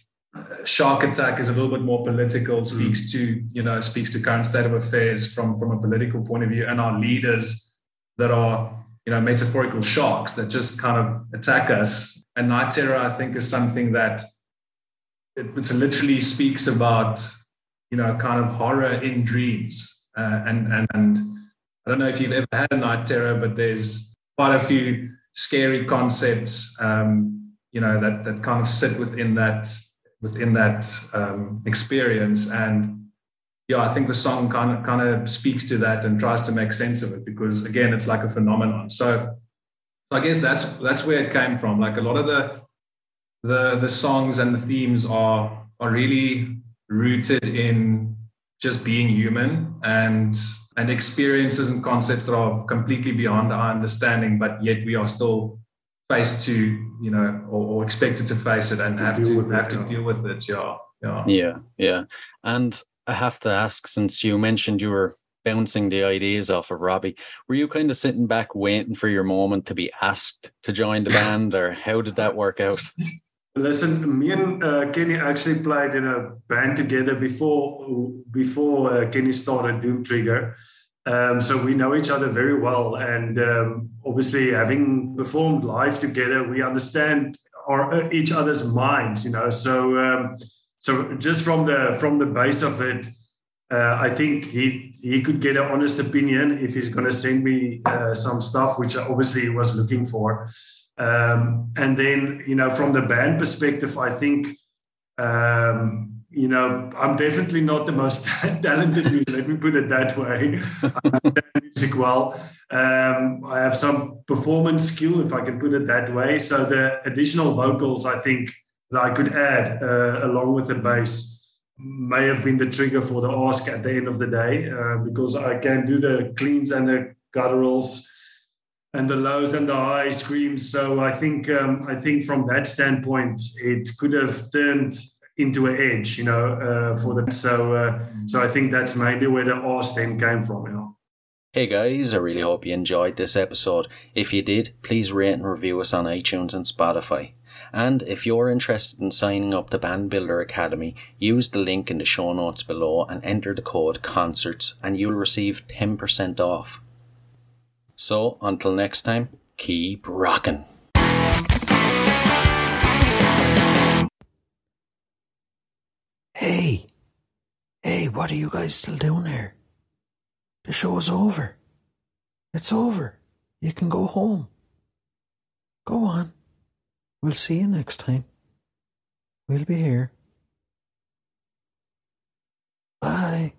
Shark Attack is a little bit more political, speaks mm. to you know speaks to current state of affairs from from a political point of view, and our leaders that are you know metaphorical sharks that just kind of attack us. And Night Terror, I think, is something that it, it literally speaks about you know kind of horror in dreams, uh, and and and I don't know if you've ever had a Night Terror, but there's quite a few scary concepts. Um, you know that that kind of sit within that within that um, experience. And yeah, I think the song kind of kind of speaks to that and tries to make sense of it because again, it's like a phenomenon. So I guess that's that's where it came from. Like a lot of the the the songs and the themes are are really rooted in just being human and and experiences and concepts that are completely beyond our understanding, but yet we are still faced to you know or, or expected to face it and to have to have it, to yeah. deal with it yeah yeah. Yeah yeah. And i have to ask since you mentioned you were bouncing the ideas off of robbie were you kind of sitting back waiting for your moment to be asked to join the band or how did that work out? Listen, me and uh, Kenny actually played in a band together before before uh, Kenny started Doom Trigger, um, so we know each other very well, and um, obviously, having performed live together, we understand our each other's minds. You know, so um, so just from the from the base of it, uh, I think he he could get an honest opinion if he's going to send me uh, some stuff, which I obviously was looking for. Um, and then, you know, from the band perspective, I think um, you know, I'm definitely not the most talented music. Let me put it that way. I music well. Um, I have some performance skill, if I can put it that way. So the additional vocals, I think, that I could add uh, along with the bass may have been the trigger for the ask at the end of the day, uh, because I can do the cleans and the gutturals and the lows and the high screams. So I think um, I think from that standpoint, it could have turned into an edge, you know, uh, for them. So, uh, so I think that's maybe where the Austin came from, you know. Hey guys, I really hope you enjoyed this episode. If you did, please rate and review us on iTunes and Spotify. And if you're interested in signing up the Band Builder Academy, use the link in the show notes below and enter the code CONCERTS and you'll receive 10% off. So, until next time, keep rocking. Hey, hey, what are you guys still doing here? The show's over. It's over. You can go home. Go on. We'll see you next time. We'll be here. Bye.